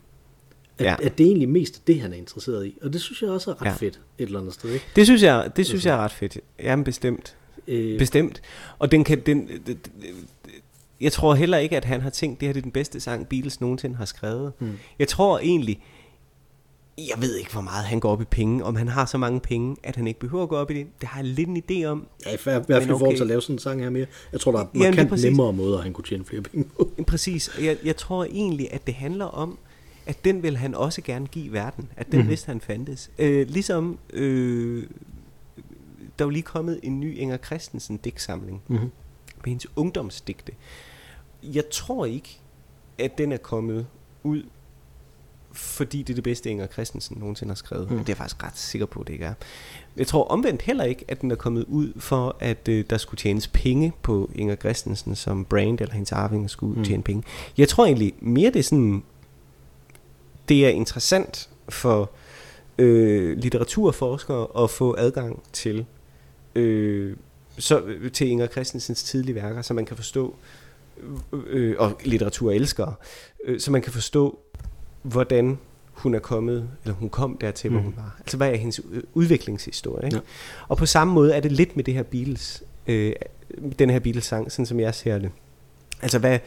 A: At,
B: Ja.
A: at det er egentlig mest det, han er interesseret i. Og det synes jeg også er ret
B: Ja.
A: fedt et eller andet sted. Ikke?
B: Det synes jeg, det synes jeg er ret fedt. Jamen bestemt.
A: Øh,
B: Bestemt. Og den kan, den, den, jeg tror heller ikke, at han har tænkt, det her det er den bedste sang, Beatles nogensinde har skrevet.
A: Mm.
B: Jeg tror egentlig, jeg ved ikke, hvor meget han går op i penge, om han har så mange penge, at han ikke behøver at gå op i det. Det har jeg lidt en idé om.
A: ja, i hvert fald i forhold til at lave sådan en sang her mere. Jeg tror, der er
B: Jamen,
A: markant
B: præcis.
A: nemmere måder, han kunne tjene flere penge på.
B: Præcis. Jeg, jeg tror egentlig, at det handler om, at den vil han også gerne give verden. At den mm-hmm. vidste han fandtes. Øh, ligesom, øh, der er lige kommet en ny Inger Christensen digtsamling
A: Mm-hmm.
B: med hendes ungdomsdigte. Jeg tror ikke, at den er kommet ud, fordi det er det bedste Inger Christensen nogensinde har skrevet.
A: Mm.
B: Mm. Det er jeg faktisk ret sikker på, at det ikke er. Jeg tror omvendt heller ikke, at den er kommet ud for, at øh, der skulle tjenes penge på Inger Christensen som brand, eller hendes arvinger skulle
A: Mm.
B: mm. tjene penge. Jeg tror egentlig mere, det er sådan, det er interessant for øh, litteraturforskere at få adgang til øh, så, til Inger Christensens tidlige værker, så man kan forstå, øh, og litteraturelskere, øh, så man kan forstå, hvordan hun er kommet, eller hun kom dertil, hvor
A: Mhm.
B: hun var. Altså, hvad er hendes øh, udviklingshistorie? Ikke?
A: Ja.
B: Og på samme måde er det lidt med det her Beatles, øh, den her Beatles-sang, sådan som jeg ser det. Altså, hvad,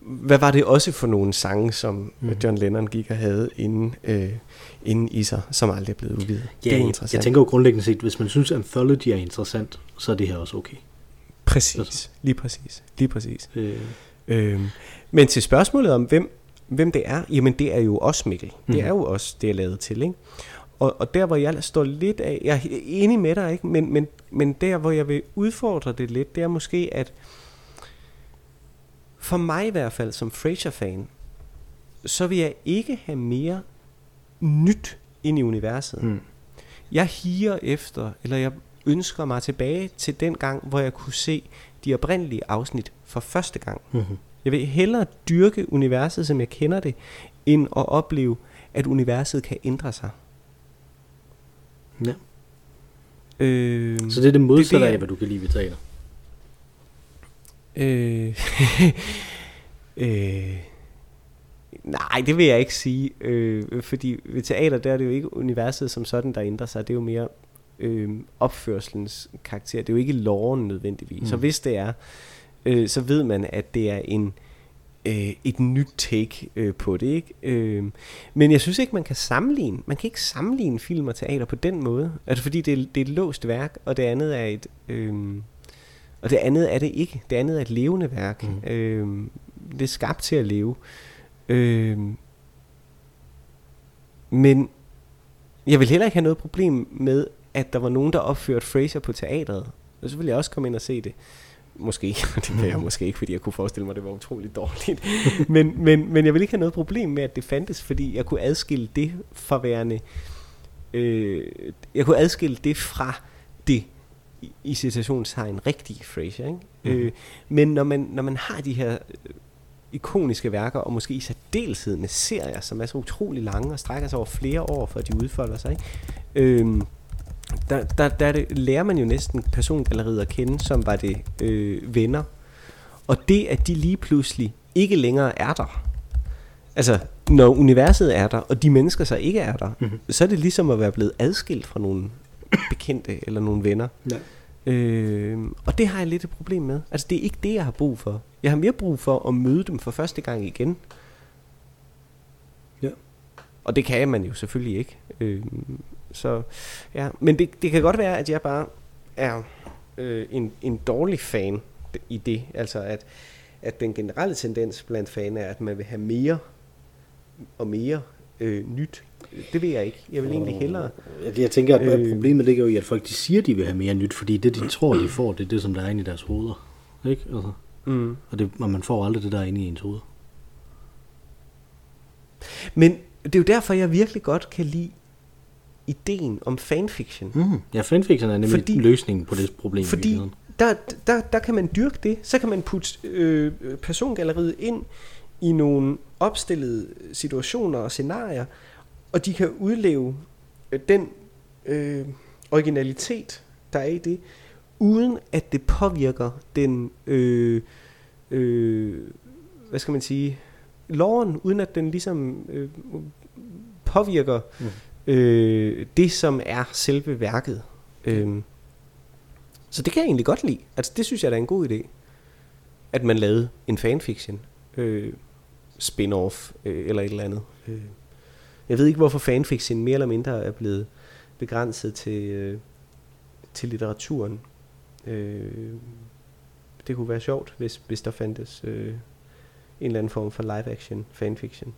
B: hvad var det også for nogle sange, som mm. John Lennon gik og havde inden, øh, inden i sig, som aldrig er blevet udgivet?
A: Ja,
B: det er
A: jeg,
B: interessant.
A: jeg tænker jo grundlæggende set, hvis man synes, Anthology er interessant, så er det her også okay.
B: Præcis,
A: Altså.
B: lige præcis, lige præcis.
A: Øh,
B: Øhm, men til spørgsmålet om, hvem, hvem det er, jamen det er jo også Mikkel. Det
A: Mhm.
B: er jo også det, er lavet til, ikke? Og, og der, hvor jeg står lidt af, jeg er enig med dig, ikke? Men, men, men der, hvor jeg vil udfordre det lidt, det er måske, at for mig i hvert fald, som Frasier-fan, så vil jeg ikke have mere nyt ind i universet.
A: mm.
B: Jeg higer efter, eller jeg ønsker mig tilbage til den gang, hvor jeg kunne se de oprindelige afsnit for første gang.
A: Mm-hmm.
B: Jeg vil hellere dyrke universet, som jeg kender det, end at opleve, at universet kan ændre sig.
A: Ja.
B: Øh,
A: Så det er det modsatte af, hvad du kan lide ved teater.
B: Øh, [LAUGHS] øh, nej, det vil jeg ikke sige. Øh, fordi ved teater, der er det jo ikke universet som sådan, der ændrer sig. Det er jo mere øh, opførselens karakter. Det er jo ikke loven nødvendigvis. Mm. Så hvis det er, øh, så ved man, at det er en øh, et nyt take øh, på det. Ikke? Øh, men jeg synes ikke, man kan sammenligne. Man kan ikke sammenligne film og teater på den måde. Altså fordi det er, det er et låst værk, og det andet er et... Øh, og det andet er det ikke. Det andet er et levende værk.
A: Mm.
B: Mm. Øhm, det er skabt til at leve. Øhm, men jeg vil heller ikke have noget problem med, at der var nogen, der opførte Fraser på teatret. Og så vil jeg også komme ind og se det. Måske. [LAUGHS] det vil jeg måske ikke, fordi jeg kunne forestille mig, at det var utroligt dårligt. [LAUGHS] men, men, men jeg vil ikke have noget problem med, at det fandtes, fordi jeg kunne adskille det fra værende... Øh, jeg kunne adskille det fra det i, situationstegn rigtige Frasier. Ikke? Mm. Øh, men når man, når man har de her øh, ikoniske værker, og måske i særdeleshed med serier, som er så utrolig lange og strækker sig over flere år, før de udfolder sig, ikke? Øhm, der, der, der det, lærer man jo næsten persongalleriet at kende, som var det øh, venner. Og det, at de lige pludselig ikke længere er der, altså når universet er der, og de mennesker så ikke er der,
A: Mhm.
B: så er det ligesom at være blevet adskilt fra nogle bekendte eller nogle venner.
A: Ja.
B: Øh, og det har jeg lidt et problem med. Altså det er ikke det, jeg har brug for. Jeg har mere brug for at møde dem for første gang igen.
A: Ja.
B: Og det kan man jo selvfølgelig ikke. Øh, så ja, men det, det kan godt være, at jeg bare er øh, en, en dårlig fan i det. Altså at, at den generelle tendens blandt fan er, at man vil have mere og mere øh, nyt. Det vil jeg ikke. Jeg vil egentlig hellere...
A: Jeg, jeg tænker, at
B: Øh.
A: problemet ligger jo i, at folk de siger, de vil have mere nyt, fordi det, de tror, de får, det er det, som der er inde i deres hoveder. Ikke? Altså,
B: Mm.
A: og, det, og man får aldrig det, der er inde i ens hoved.
B: Men det er jo derfor, jeg virkelig godt kan lide ideen om fanfiction.
A: Mm. Ja, fanfiction er nemlig
B: Fordi-
A: løsningen på det problem.
B: Fordi der, der, der kan man dyrke det. Så kan man putte øh, persongalleriet ind i nogle opstillede situationer og scenarier, og de kan udleve øh, den øh, originalitet, der er i det, uden at det påvirker den, øh, øh, hvad skal man sige, loven, uden at den ligesom øh, påvirker
A: Mm.
B: øh, det, som er selve værket. Øh, så det kan jeg egentlig godt lide. Altså det synes jeg da er en god idé. At man lavede en fanfiction. Øh, spin-off øh, eller et eller andet. Øh. Jeg ved ikke, hvorfor fanfiction mere eller mindre er blevet begrænset til, øh, til litteraturen. Øh, det kunne være sjovt, hvis, hvis der fandtes øh, en eller anden form for live-action fanfiction.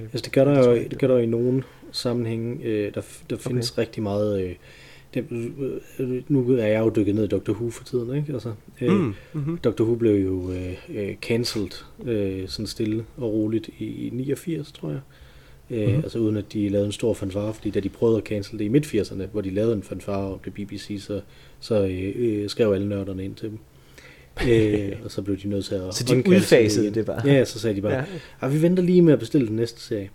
B: Øh,
A: Altså det gør der jo, det gør der jo i nogle sammenhænge. Øh, der, der findes okay. rigtig meget... Øh, det, øh, nu er jeg jo dykket ned i Doctor Who for tiden, ikke? Altså, øh,
B: Mm, mm-hmm.
A: Doctor Who blev jo øh, øh, cancelled øh, sådan stille og roligt i, i 89, tror jeg. Øh,
B: Mhm.
A: mm-hmm. Altså uden at de lavede en stor fanfare, fordi da de prøvede at cancel det i midt-80'erne, hvor de lavede en fanfare om det BBC, så, så øh, øh, skrev alle nørderne ind til dem. øh, [LAUGHS] og så blev de nødt til at
B: Så de udfasede det bare?
A: Ja, så sagde de bare,
B: Ja.
A: ja. vi venter lige med at bestille den næste serie.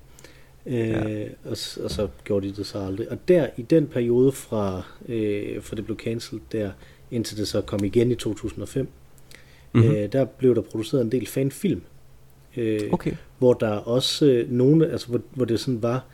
A: Øh,
B: Ja.
A: og, og så gjorde de det så aldrig. Og der, i den periode fra, øh, fra det blev cancelled der, indtil det så kom igen i 2005,
B: Mhm.
A: mm-hmm. øh, der blev der produceret en del fanfilm. Øh,
B: Okay.
A: Hvor der også øh, nogle, altså hvor, hvor det sådan var,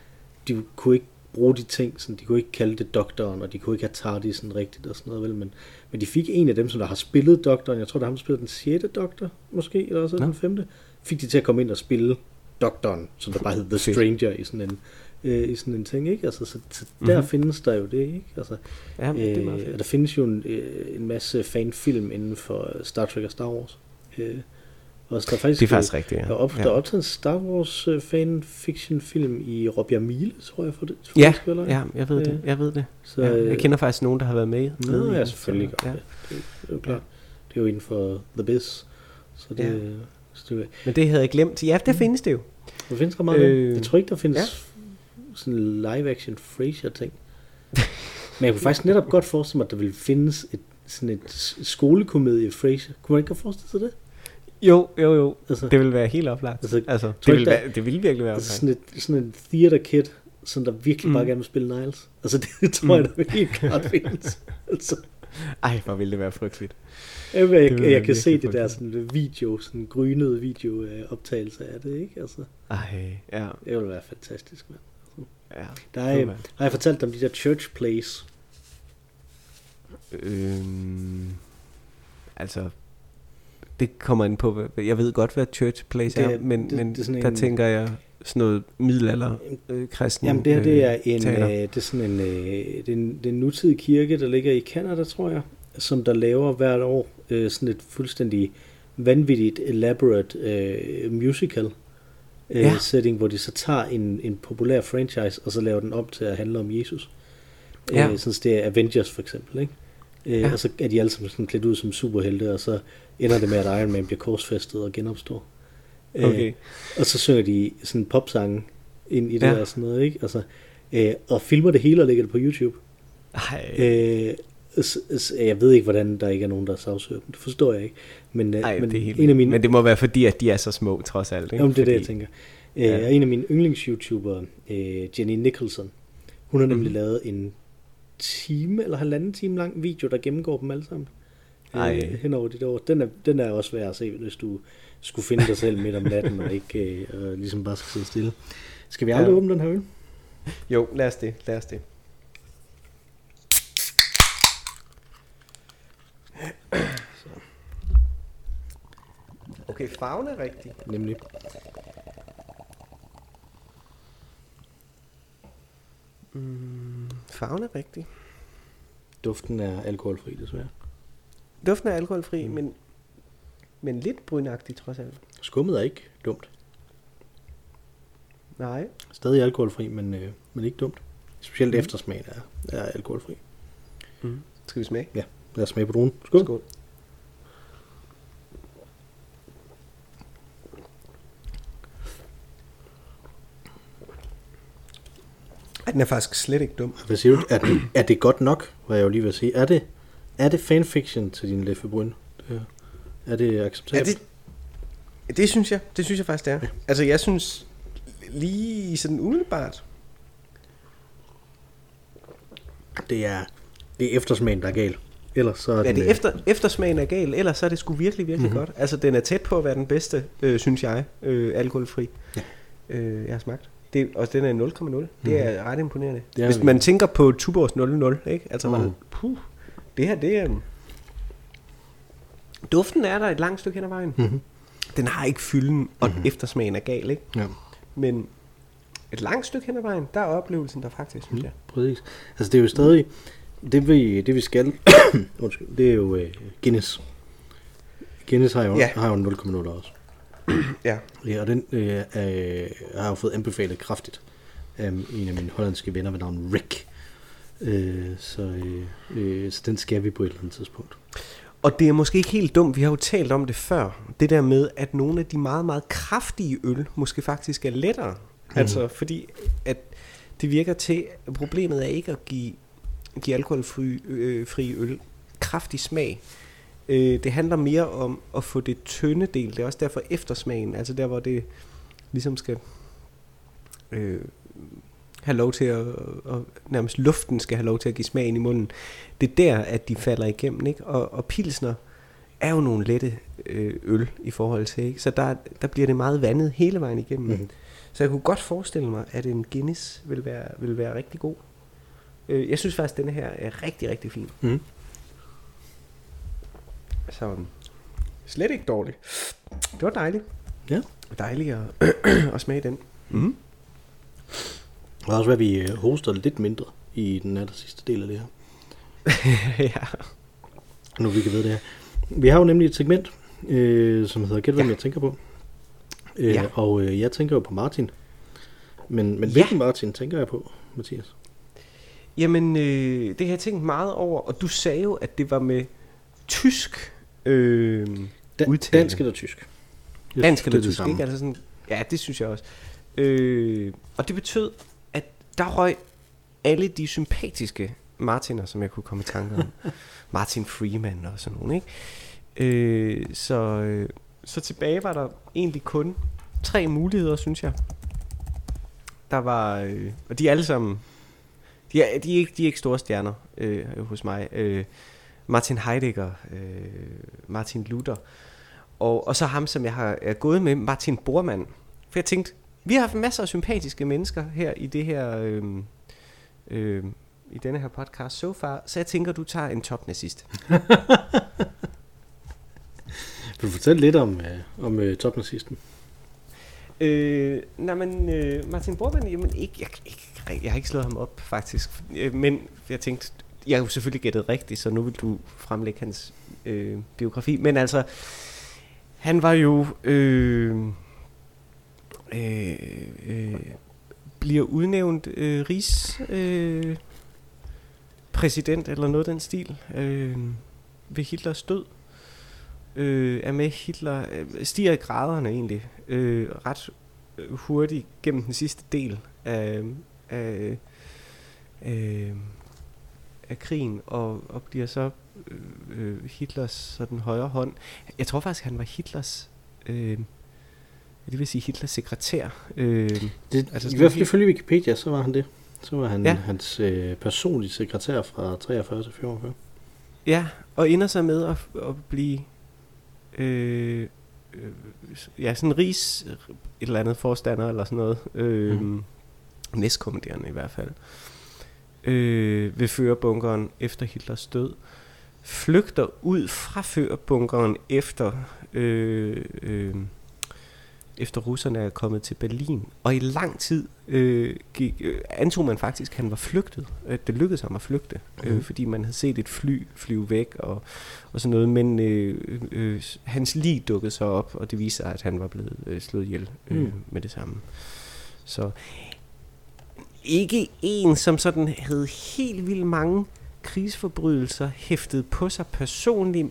A: de kunne ikke bruge de ting, sådan, de kunne ikke kalde det doktoren, og de kunne ikke have Tardy sådan rigtigt og sådan noget, vel, men, men de fik en af dem, som der har spillet doktoren, jeg tror, der har ham spillet den 6. doktor, måske, eller også
B: Nå.
A: den 5. Fik de til at komme ind og spille doktoren, som der bare hed The. Stranger i sådan en, øh, i sådan en ting, ikke? Altså, så, så der
B: Mhm.
A: findes der jo det, ikke? Altså,
B: Ja, det er
A: øh, der findes jo en, øh, en masse fanfilm inden for Star Trek og Star Wars. Øh, og der er faktisk,
B: Det er faktisk rigtigt,
A: der
B: ja.
A: er, op,
B: ja.
A: der er optaget en Star Wars øh, fanfiction film i Rob Mile, tror jeg, for det. For
B: Ja,
A: det,
B: ja, jeg ved det. Jeg ved det.
A: Så,
B: Ja,
A: øh,
B: jeg kender faktisk nogen, der har været med.
A: Nå,
B: med
A: ja, selvfølgelig gør
B: ja.
A: det. Det, det er jo klart. Det er jo inden for The Biz. Så det,
B: Ja.
A: ja. så det,
B: Men det havde jeg glemt. Ja, der
A: Mm.
B: findes det jo.
A: der findes ret meget
B: Øh,
A: øh, Jeg tror ikke, der findes ja. sådan en live-action Frasier-ting. Men jeg kunne faktisk netop godt forestille mig, at der ville findes et, sådan et skolekomedie Frasier. Kunne man ikke godt forestille sig det?
B: Jo, jo, jo.
A: Altså,
B: Det vil være helt oplagt.
A: Altså,
B: Altså, det, vil
A: ikke, der-
B: være, det vil virkelig være
A: altså
B: oplagt.
A: sådan, et, sådan en theater kid, som der virkelig mm. bare gerne vil spille Niles. Altså det tror jeg,
B: Mm.
A: der vil helt klart [LAUGHS] findes. Altså,
B: Ej, hvor ville det være frygteligt.
A: jeg, jeg, jeg, jeg kan se det der sådan video, sådan en grynet video øh, optagelse af det, ikke? Altså,
B: Ej, ja.
A: det ville være fantastisk, mand.
B: ja.
A: Der er,
B: Uha.
A: har jeg fortalt dig om de der church plays?
B: Øhm, altså, det kommer ind på, jeg ved godt, hvad church place
A: Det
B: er, men,
A: det-
B: men
A: det er
B: der
A: en-
B: tænker jeg sådan noget middelalder øh, kristen
A: Jamen det her, det er en,
B: teater.
A: øh, det er sådan en, øh, det er en, det er en nutidig kirke, der ligger i Canada, tror jeg, som der laver hvert år øh, sådan et fuldstændig vanvittigt elaborate øh, musical øh,
B: Ja.
A: setting, hvor de så tager en, en populær franchise, og så laver den om til at handle om Jesus.
B: Ja.
A: Øh, sådan det er Avengers for eksempel, ikke? Øh,
B: Ja.
A: Og så er de alle sammen sådan klædt ud som superhelte, og så ender det med, at Iron Man bliver korsfæstet og genopstår. Øh,
B: Okay.
A: og så synger de sådan popsange ind i det
B: Ja.
A: og sådan noget, ikke? Altså, øh, og filmer det hele og lægger det på YouTube.
B: Ej,
A: Øh, s- s- jeg ved ikke, hvordan der ikke er nogen, der sagsøger dem. Det forstår jeg ikke. Men, øh,
B: Ej,
A: men
B: det er helt
A: en af mine,
B: Men det må være fordi, at de er så små, trods alt. Ikke?
A: Jamen, det er det, jeg
B: Fordi-
A: tænker. Øh,
B: Ja.
A: ja. En af mine yndlings-YouTubere, øh, Jenny Nicholson, hun har nemlig mm. lavet en time eller halvanden time lang video, der gennemgår dem alle sammen.
B: Ej.
A: Øh, hen over dit år. Den er, den er også værd at se, hvis du skulle finde dig selv midt om natten, og ikke øh, ligesom bare skal sidde stille. Skal vi aldrig
B: ja.
A: åbne den her øl?
B: Jo, lad os det, lad os det. Okay, farven er rigtig.
A: Nemlig.
B: Mm, farven er rigtig.
A: Duften er alkoholfri, desværre.
B: Duften er alkoholfri, mm. men, men lidt brynagtig trods alt.
A: Skummet er ikke dumt.
B: Nej.
A: Stadig alkoholfri, men, øh, men ikke dumt. Specielt
B: Mm.
A: eftersmagen er, er alkoholfri.
B: Mm. Skal vi smage?
A: Lad os smage på druen. Skål.
B: Skål. Ej, den er faktisk slet ikke dum.
A: Hvad siger du? Er det, er det godt nok, hvad jeg jo lige vil sige? Er det, er det fanfiction til din? Det, er det acceptabelt?
B: Ja, det, det synes jeg. Det synes jeg faktisk, det er. Ja. Altså, jeg synes lige sådan umiddelbart.
A: Det er, det er eftersmagen, der er gal. Ellers så er
B: Ja,
A: den,
B: det er
A: øh,
B: efter, eftersmagen er gal, ellers så er det sgu virkelig, virkelig mm-hmm. godt. Altså, den er tæt på at være den bedste, øh, synes jeg, øh, alkoholfri,
A: Ja.
B: øh, jeg har smagt. Det, og den er 0,0. Det er ret imponerende.
A: Det er
B: Hvis
A: vi.
B: man tænker på Tuborgs 00, ikke? Altså,
A: Mhm.
B: mm. puh, det her, det er... Duften er der et langt stykke hen ad vejen.
A: Mhm.
B: Den har ikke fylden, og mm-hmm. eftersmagen er gal, ikke?
A: Ja,
B: Men et langt stykke hen ad vejen, der er oplevelsen der faktisk, synes jeg.
A: præcis. Altså det er jo stadig, det vi, det vi skal, [COUGHS] undskyld, det er jo øh, Guinness. Guinness har jo,
B: Ja.
A: har jo en 0,0 også. [CLEARS THROAT]
B: Ja.
A: Ja, og den øh, øh, har jo fået anbefalet kraftigt af en af mine hollandske venner ved navn Rick. Øh, så, øh, øh, så den skal vi på et eller andet tidspunkt.
B: Og det er måske ikke helt dumt, vi har jo talt om det før, det der med, at nogle af de meget, meget kraftige øl måske faktisk er lettere. Mm. Altså fordi, at det virker til, at problemet er ikke at give, give alkoholfri øh, fri øl kraftig smag. Øh, det handler mere om at få det tynde del. Det er også derfor eftersmagen, altså der hvor det ligesom skal øh, have lov til at, at, nærmest luften skal have lov til at give smagen i munden. Det er der, at de falder igennem, ikke? Og, og pilsner er jo nogle lette øh, øl i forhold til, ikke? Så der, der bliver det meget vandet hele vejen igennem. Mm. Så jeg kunne godt forestille mig, at en Guinness vil være, vil være rigtig god. Øh, jeg synes faktisk, at denne her er rigtig, rigtig fin.
A: Mm.
B: Så slet ikke dårlig. Det var dejligt.
A: Ja.
B: Dejligt at, [CLEARS THROAT] at smage den. Mm.
A: Det også være, vi øh, hoster lidt mindre i den aller sidste del af det her. [LAUGHS]
B: ja.
A: Nu vi kan vide det her. Vi har jo nemlig et segment, øh, som hedder Gæt, hvem
B: Ja.
A: jeg tænker på. Øh,
B: Ja.
A: Og øh, jeg tænker jo på Martin. Men, men
B: Ja.
A: hvilken Martin tænker jeg på, Mathias?
B: Jamen, øh, det har jeg tænkt meget over, og du sagde jo, at det var med tysk øh,
A: Da-
B: udtale.
A: dansk eller tysk? Jeg
B: Dansk
A: synes,
B: eller
A: det er det
B: tysk,
A: samme.
B: ikke? Altså sådan, ja, det synes jeg også. Øh, og det betød, at der røg alle de sympatiske Martiner, som jeg kunne komme i tanke om. [LAUGHS] Martin Freeman og sådan nogle, ikke? Øh, så, øh, så tilbage var der egentlig kun tre muligheder, synes jeg. Der var, øh, og de er alle sammen, de er, de er, ikke, de er ikke store stjerner øh, hos mig. Øh, Martin Heidegger, øh, Martin Luther, og, og så ham, som jeg har er gået med, Martin Bormann. For jeg tænkte, vi har haft masser af sympatiske mennesker her i det her, øh, øh, i denne her podcast so far, så jeg tænker, du tager en topnazist. [LAUGHS]
A: Vil du fortælle lidt om, øh, om øh, topnazisten?
B: Øh, nej, men øh, Martin Bormann, jamen ikke, jeg, ikke, jeg har ikke slået ham op faktisk, øh, men jeg tænkte, jeg har jo selvfølgelig gættet rigtigt, så nu vil du fremlægge hans øh, biografi, men altså, han var jo, øh, øh, øh, bliver udnævnt øh, rigs øh, præsident eller noget af den stil øh, ved Hitlers død. Øh, er med Hitler, øh, stiger i graderne egentlig øh, ret hurtigt gennem den sidste del af, af, af, af krigen og, og bliver så øh, øh, Hitlers sådan højre hånd. Jeg tror faktisk, han var Hitlers øh, det vil sige Hitlers sekretær. Øh,
A: Det,
B: Altså
A: I hvert fald ifølge Wikipedia, så var han det. Så var han
B: Ja.
A: hans øh, personlige sekretær fra 43 til 44.
B: Ja, og ender så med at, at blive øh, øh, ja, sådan rigs et eller andet forstander eller sådan noget. Øh, mm. Næstkommanderende i hvert fald. Øh, ved førerbunkeren efter Hitlers død. Flygter ud fra førerbunkeren efter øh, øh, efter russerne er kommet til Berlin. Og i lang tid øh, gik, øh, antog man faktisk, at han var flygtet. At det lykkedes ham at flygte, øh,
A: Mhm.
B: fordi man havde set et fly flyve væk og, og sådan noget. Men øh, øh, hans lig dukkede så op, og det viser sig, at han var blevet øh, slået ihjel øh,
A: Mm.
B: med det samme. Så ikke en, som sådan havde helt vildt mange krigsforbrydelser hæftet på sig personligt,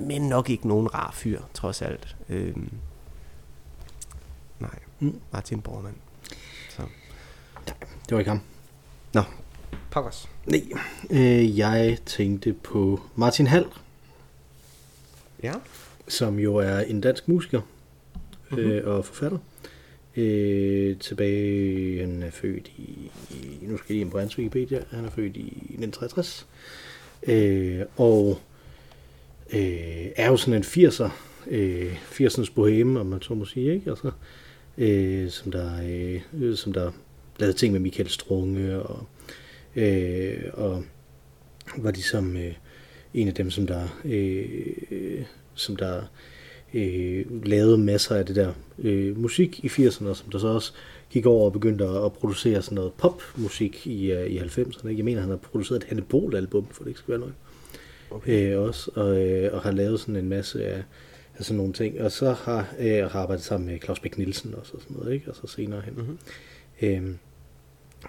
B: men nok ikke nogen rar fyr, trods alt. Øhm, nej,
A: Mm.
B: Martin Bormann. Så.
A: Det var ikke ham.
B: Nå, pokkers.
A: Nej, øh, jeg tænkte på Martin Hall,
B: Ja.
A: som jo er en dansk musiker
B: Mhm.
A: øh, og forfatter. Øh, tilbage, han er født i, i nu skal jeg lige ind på hans Wikipedia, han er født i 1963. Øh, og øh, er jo sådan en 80'er, øh, 80'ernes boheme, om man så må sige, ikke? Altså, øh, som der, øh, som der lavede ting med Michael Strunge, og, øh, og var ligesom øh, en af dem, som der, øh, øh som der øh, lavede masser af det der øh, musik i 80'erne, som der så også gik over og begyndte at, at producere sådan noget popmusik i, uh, i 90'erne. ikke? Jeg mener, han har produceret et Hanne Bol-album, for det ikke skal være noget. Okay. Øh, også, og, øh, og har lavet sådan en masse af, af sådan nogle ting. Og så har øh, har arbejdet sammen med Claus Bæk Nielsen også, og sådan noget, ikke? Og så senere hen.
B: Mhm.
A: Øhm,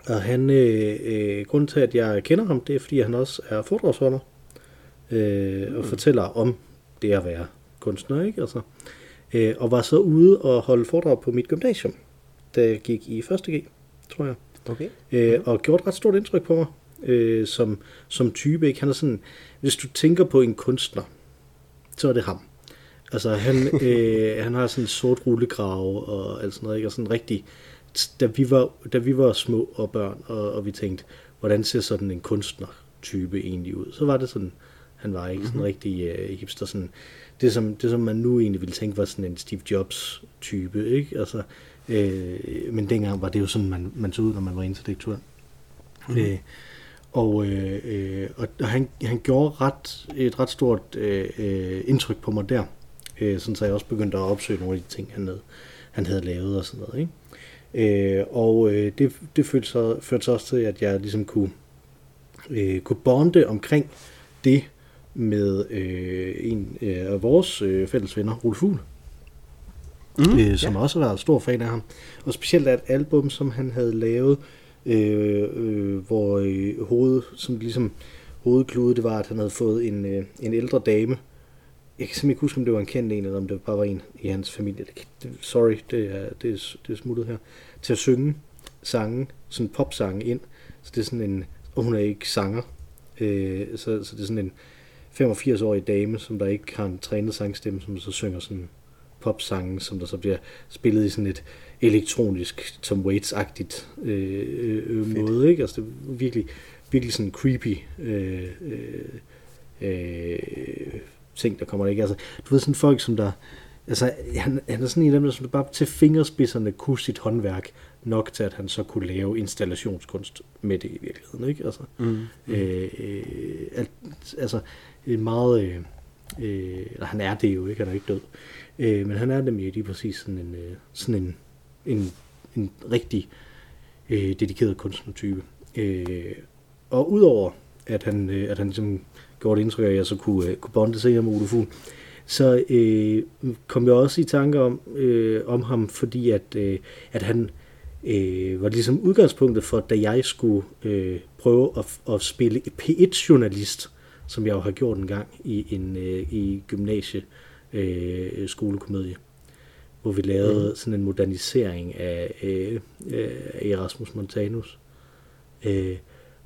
A: og han, øh, øh, grunden til, at jeg kender ham, det er, fordi han også er foredragsholder. Øh, og fortæller om det at være kunstner, ikke? Altså, øh, og var så ude og holde foredrag på mit gymnasium, da jeg gik i 1.G, tror jeg.
B: Okay.
A: Øh, og gjorde et ret stort indtryk på mig øh, som, som type. Ikke? Han er sådan, hvis du tænker på en kunstner, så er det ham. Altså han, [LAUGHS] øh, han har sådan en sort rullegrave og alt sådan noget, ikke? og sådan rigtig, da vi var, da vi var små og børn, og, og vi tænkte, hvordan ser sådan en kunstner-type egentlig ud? Så var det sådan, han var ikke sådan rigtig øh, hipster, sådan, det som, det som man nu egentlig ville tænke var sådan en Steve Jobs-type, ikke? Altså, øh, men dengang var det jo sådan, man, man så ud, når man var intellektuel. Mm. Øh, og, øh, og og han, han gjorde ret, et ret stort øh, indtryk på mig der, øh, sådan så jeg også begyndte at opsøge nogle af de ting, han havde, han havde lavet og sådan noget. Ikke? Øh, og øh, det, det førte så, førte så også til, at jeg ligesom kunne, øh, kunne bonde omkring det med øh, en øh, af vores øh, fælles venner, Rolf Fuhl, mm, øh, som ja. også har været stor fan af ham. Og specielt af et album, som han havde lavet, øh, øh, hvor øh, hovedet, som ligesom hovedklude, det var, at han havde fået en, øh, en ældre dame. Jeg kan simpelthen ikke huske, om det var en kendt en, eller om det bare var en i hans familie. Det, det, sorry, det er, det, er, det er smuttet her. Til at synge sange, sådan popsange ind. Så det er sådan en, og hun er ikke sanger, øh, så, så det er sådan en 85-årig dame, som der ikke har en trænet sangstemme, som så synger sådan popsange, som der så bliver spillet i sådan et elektronisk Tom Waits-agtigt øh, øh, måde, ikke? Altså det er virkelig, virkelig sådan creepy øh, øh, øh, ting, der kommer der ikke. Altså, du ved sådan folk, som der, altså han, han er sådan en af dem, der som der bare til fingerspidserne kunne sit håndværk nok til, at han så kunne lave installationskunst med det i virkeligheden, ikke? Altså,
B: Mm.
A: øh, øh, alt, altså en meget, øh, øh, eller han er det jo ikke, han er ikke død, øh, men han er nemlig lige præcis sådan en, øh, sådan en, en, en rigtig øh, dedikeret kunstnertype. Øh, og udover at han, øh, at han ligesom gjorde et indtryk af, at jeg så kunne, øh, kunne bonde sig med Ole Fugl, så øh, kom jeg også i tanke om, øh, om ham, fordi at, øh, at han øh, var ligesom udgangspunktet for, da jeg skulle øh, prøve at, at spille P1-journalist, som jeg jo har gjort en gang i en øh, i gymnasie øh, skolekomedie, hvor vi lavede mm. sådan en modernisering af, øh, øh, Erasmus Montanus, øh,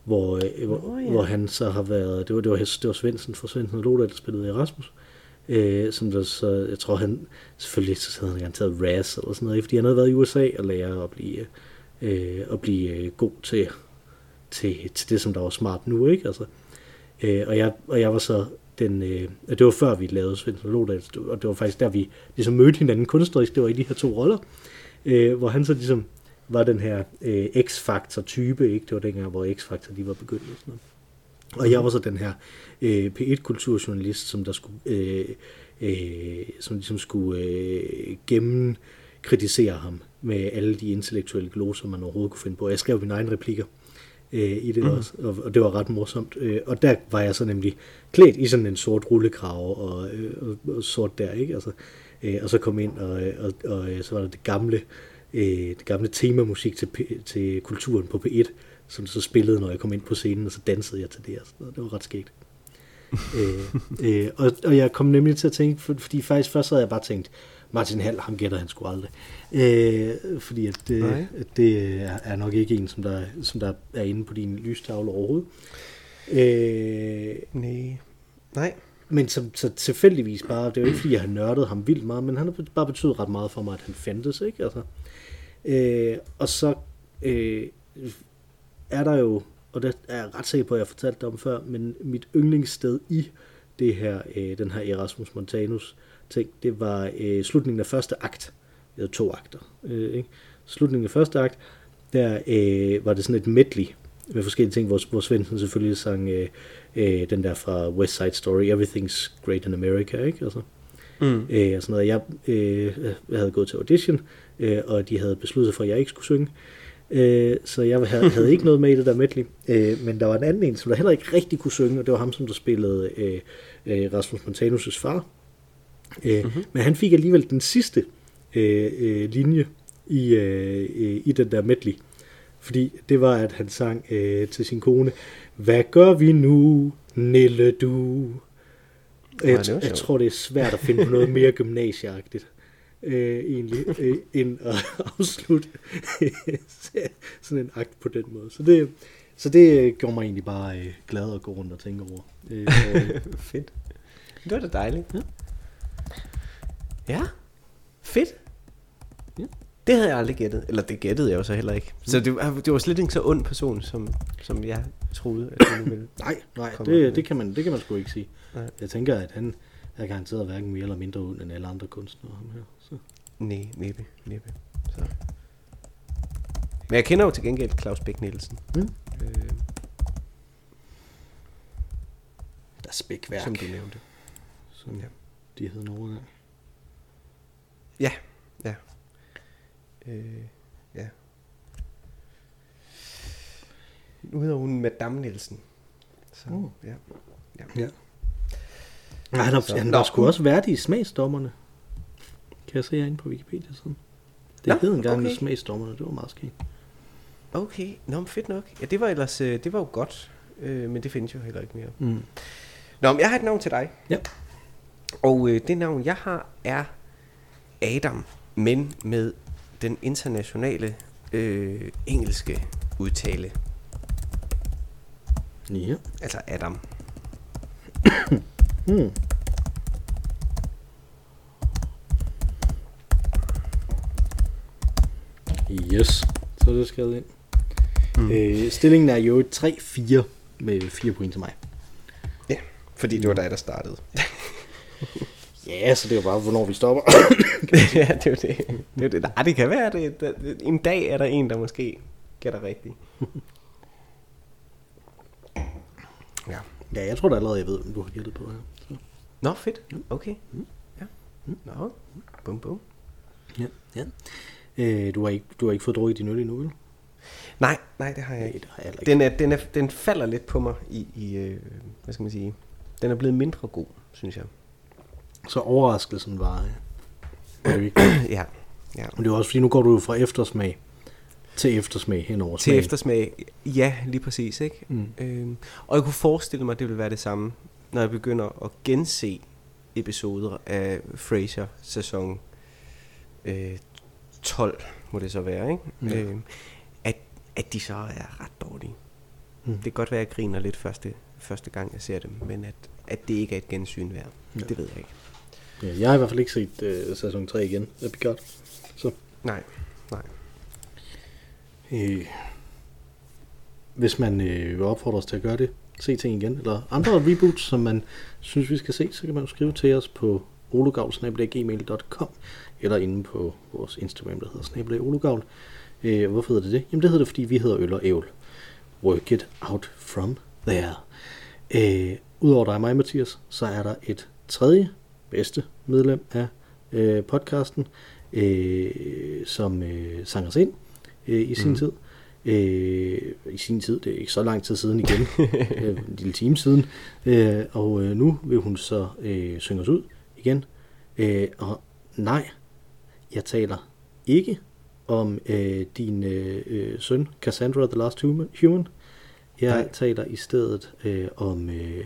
A: hvor, øh, hvor, oh,
B: ja.
A: hvor han så har været, det var, det var, det var Svendsen fra Svendsen og Lola, der spillede Erasmus, øh, som der så, jeg tror han, selvfølgelig så havde han garanteret RAS eller sådan noget, fordi han havde været i USA og lære at blive, øh, at blive øh, god til, til, til det, som der var smart nu, ikke? Altså, øh, Øh, og, jeg, og jeg var så den, øh, det var før vi lavede Svendsen og og det var faktisk der, vi ligesom mødte hinanden kunstnerisk, det var i de her to roller, øh, hvor han så ligesom var den her øh, X-Factor type, ikke? Det var dengang, hvor X-Factor de var begyndt og sådan noget. Og jeg var så den her øh, P1-kulturjournalist, som der skulle, øh, øh, som ligesom skulle øh, gennem kritisere ham med alle de intellektuelle gloser, man overhovedet kunne finde på. Jeg skrev mine egne replikker øh, i det mm. også, og, og det var ret morsomt. Øh, og der var jeg så nemlig klædt i sådan en sort rullekrave og, øh, og, og sort der, ikke? Altså, øh, og så kom ind, og, og, og, og så var der det gamle, øh, det gamle temamusik til, til kulturen på P1, som så spillede, når jeg kom ind på scenen, og så dansede jeg til det, og sådan noget. det var ret skægt. [LAUGHS] øh, øh, og, og jeg kom nemlig til at tænke, for, fordi faktisk først havde jeg bare tænkt, Martin Hall, ham gætter han sgu aldrig. Øh, fordi at det,
B: Nej.
A: at det er, nok ikke en, som der, som der er inde på din lystavle overhovedet. Øh,
B: Nej. Nej.
A: men som, så tilfældigvis bare, det er jo ikke fordi, jeg har nørdet ham vildt meget, men han har bare betydet ret meget for mig, at han fandtes, ikke? Altså, øh, og så øh, er der jo, og det er jeg ret sikker på, at jeg har fortalt det om før, men mit yndlingssted i det her, øh, den her Erasmus Montanus ting, det var øh, slutningen af første akt. Vi havde to akter. Øh, ikke? Slutningen af første akt, der øh, var det sådan et medley med forskellige ting, hvor, hvor Svendsen selvfølgelig sang øh, øh, den der fra West Side Story, Everything's Great in America, ikke? Altså,
B: Mm.
A: øh, og sådan noget. Jeg, øh, jeg havde gået til audition, øh, og de havde besluttet for, at jeg ikke skulle synge. Øh, så jeg havde, [LAUGHS] havde ikke noget med i det der medley. Øh, men der var en anden en, som der heller ikke rigtig kunne synge, og det var ham, som der spillede øh, øh, Rasmus Montanus' far. Øh, mm-hmm. Men han fik alligevel den sidste øh, øh, linje i, øh, øh, i den der medley. Fordi det var, at han sang øh, til sin kone, Hvad gør vi nu, Nille du? Jeg,
B: var
A: jeg tror, det er svært at finde noget mere gymnasieagtigt. Øh, egentlig, øh, end at [LAUGHS] afslutte [LAUGHS] sådan en akt på den måde. Så det, så det øh, gjorde mig egentlig bare øh, glad at gå rundt og tænke over. Øh, [LAUGHS]
B: Fedt. Det var da dejligt.
A: Ja.
B: Ja. Fedt.
A: Ja.
B: Det havde jeg aldrig gættet. Eller det gættede jeg jo så heller ikke. Så det, var- det var slet ikke så ond person, som, som jeg troede, at det ville. [CLEARS THROAT]
A: nej, nej,
B: Kommer med.
A: det, det, kan man, det kan man sgu ikke sige.
B: Nej.
A: Jeg tænker, at han er garanteret hverken mere eller mindre ud end alle andre kunstnere. Ham her. Så.
B: Nej, næppe, næppe. Så. Men jeg kender jo til gengæld Claus Bæk Nielsen.
A: Mm.
B: Øh,
A: Der er spækværk,
B: som du nævnte.
A: som
B: Ja.
A: de hed nogle af.
B: Ja, ja. Øh, ja. Nu hedder hun Madame Nielsen. Så,
A: Uh.
B: ja.
A: Ja. Nej, han
B: Så-
A: han har sgu også været i smagsdommerne. Kan jeg se herinde på Wikipedia siden. Det
B: Nå,
A: hed engang
B: okay.
A: smagsdommerne, det var meget skægt.
B: Okay, nå, men fedt nok. Ja, det var ellers, øh, det var jo godt, øh, men det findes jo heller ikke mere.
A: Mm.
B: Nå, men jeg har et navn til dig.
A: Ja.
B: Og øh, det navn, jeg har, er Adam, men med den internationale øh, engelske udtale.
A: Ja.
B: Altså Adam. [COUGHS]
A: Hmm. Yes, så er det skrevet ind. Mm. Øh, stillingen er jo 3-4 med 4 point til mig.
B: Ja, fordi det var dig, der startede. [LAUGHS]
A: Ja, så det er jo bare, hvornår vi stopper. [COUGHS]
B: ja, det er jo det. det, er det. Nej, det kan være, det. En dag er der en, der måske gætter rigtigt. ja.
A: ja, jeg tror da allerede, jeg ved, hvem du har gættet på her. Så.
B: Nå, fedt. Okay. Ja. Nå, bum bum.
A: Ja, ja. Øh, du, har ikke, du har ikke fået drukket din øl endnu, vel?
B: Nej, nej, det har jeg ikke.
A: det har jeg ikke.
B: Den, er, den, er, den falder lidt på mig i, i øh, hvad skal man sige, den er blevet mindre god, synes jeg.
A: Så overraskelsen var... øh, Very [CLEARS THROAT]
B: ja, ja.
A: Men det er også fordi, nu går du jo fra eftersmag til eftersmag hen over
B: Til
A: smagen.
B: eftersmag, ja, lige præcis, ikke?
A: Mm.
B: Øhm, og jeg kunne forestille mig, at det ville være det samme, når jeg begynder at gense episoder af Frasier sæson øh, 12, må det så være, ikke?
A: Ja.
B: Øhm, at, at de så er ret dårlige.
A: Mm.
B: Det kan godt være, at jeg griner lidt første, første gang, jeg ser dem, men at, at det ikke er et gensyn værd,
A: Ja.
B: det ved jeg ikke.
A: Ja, jeg har i hvert fald ikke set øh, sæson 3 igen. Det bliver godt. Så,
B: Nej, nej.
A: øh, hvis man øh, vil opfordre os til at gøre det, se ting igen, eller andre reboots, som man synes, vi skal se, så kan man skrive til os på ologavl.gmail.com eller inde på vores Instagram, der hedder snablag ologavl. Øh, hvorfor hedder det det? Jamen det hedder det, fordi vi hedder Øl og Ævl. Work it out from there. Øh, Udover dig og mig, Mathias, så er der et tredje bedste medlem af øh, podcasten, øh, som øh, sang os ind øh, i sin mm. tid. Øh, I sin tid, det er ikke så lang tid siden igen, [LAUGHS] øh, en lille time siden. Øh, og øh, nu vil hun så øh, synge os ud igen. Øh, og nej, jeg taler ikke om øh, din øh, øh, søn, Cassandra the Last Human. Jeg
B: Nej.
A: Taler i stedet øh, om øh,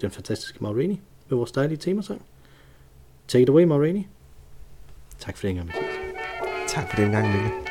A: den fantastiske Ma Rainey med vores dejlige temasang. Take it away, Marini. Tak for den gang, Mathias.
B: Tak for den gang,
C: Mikkel.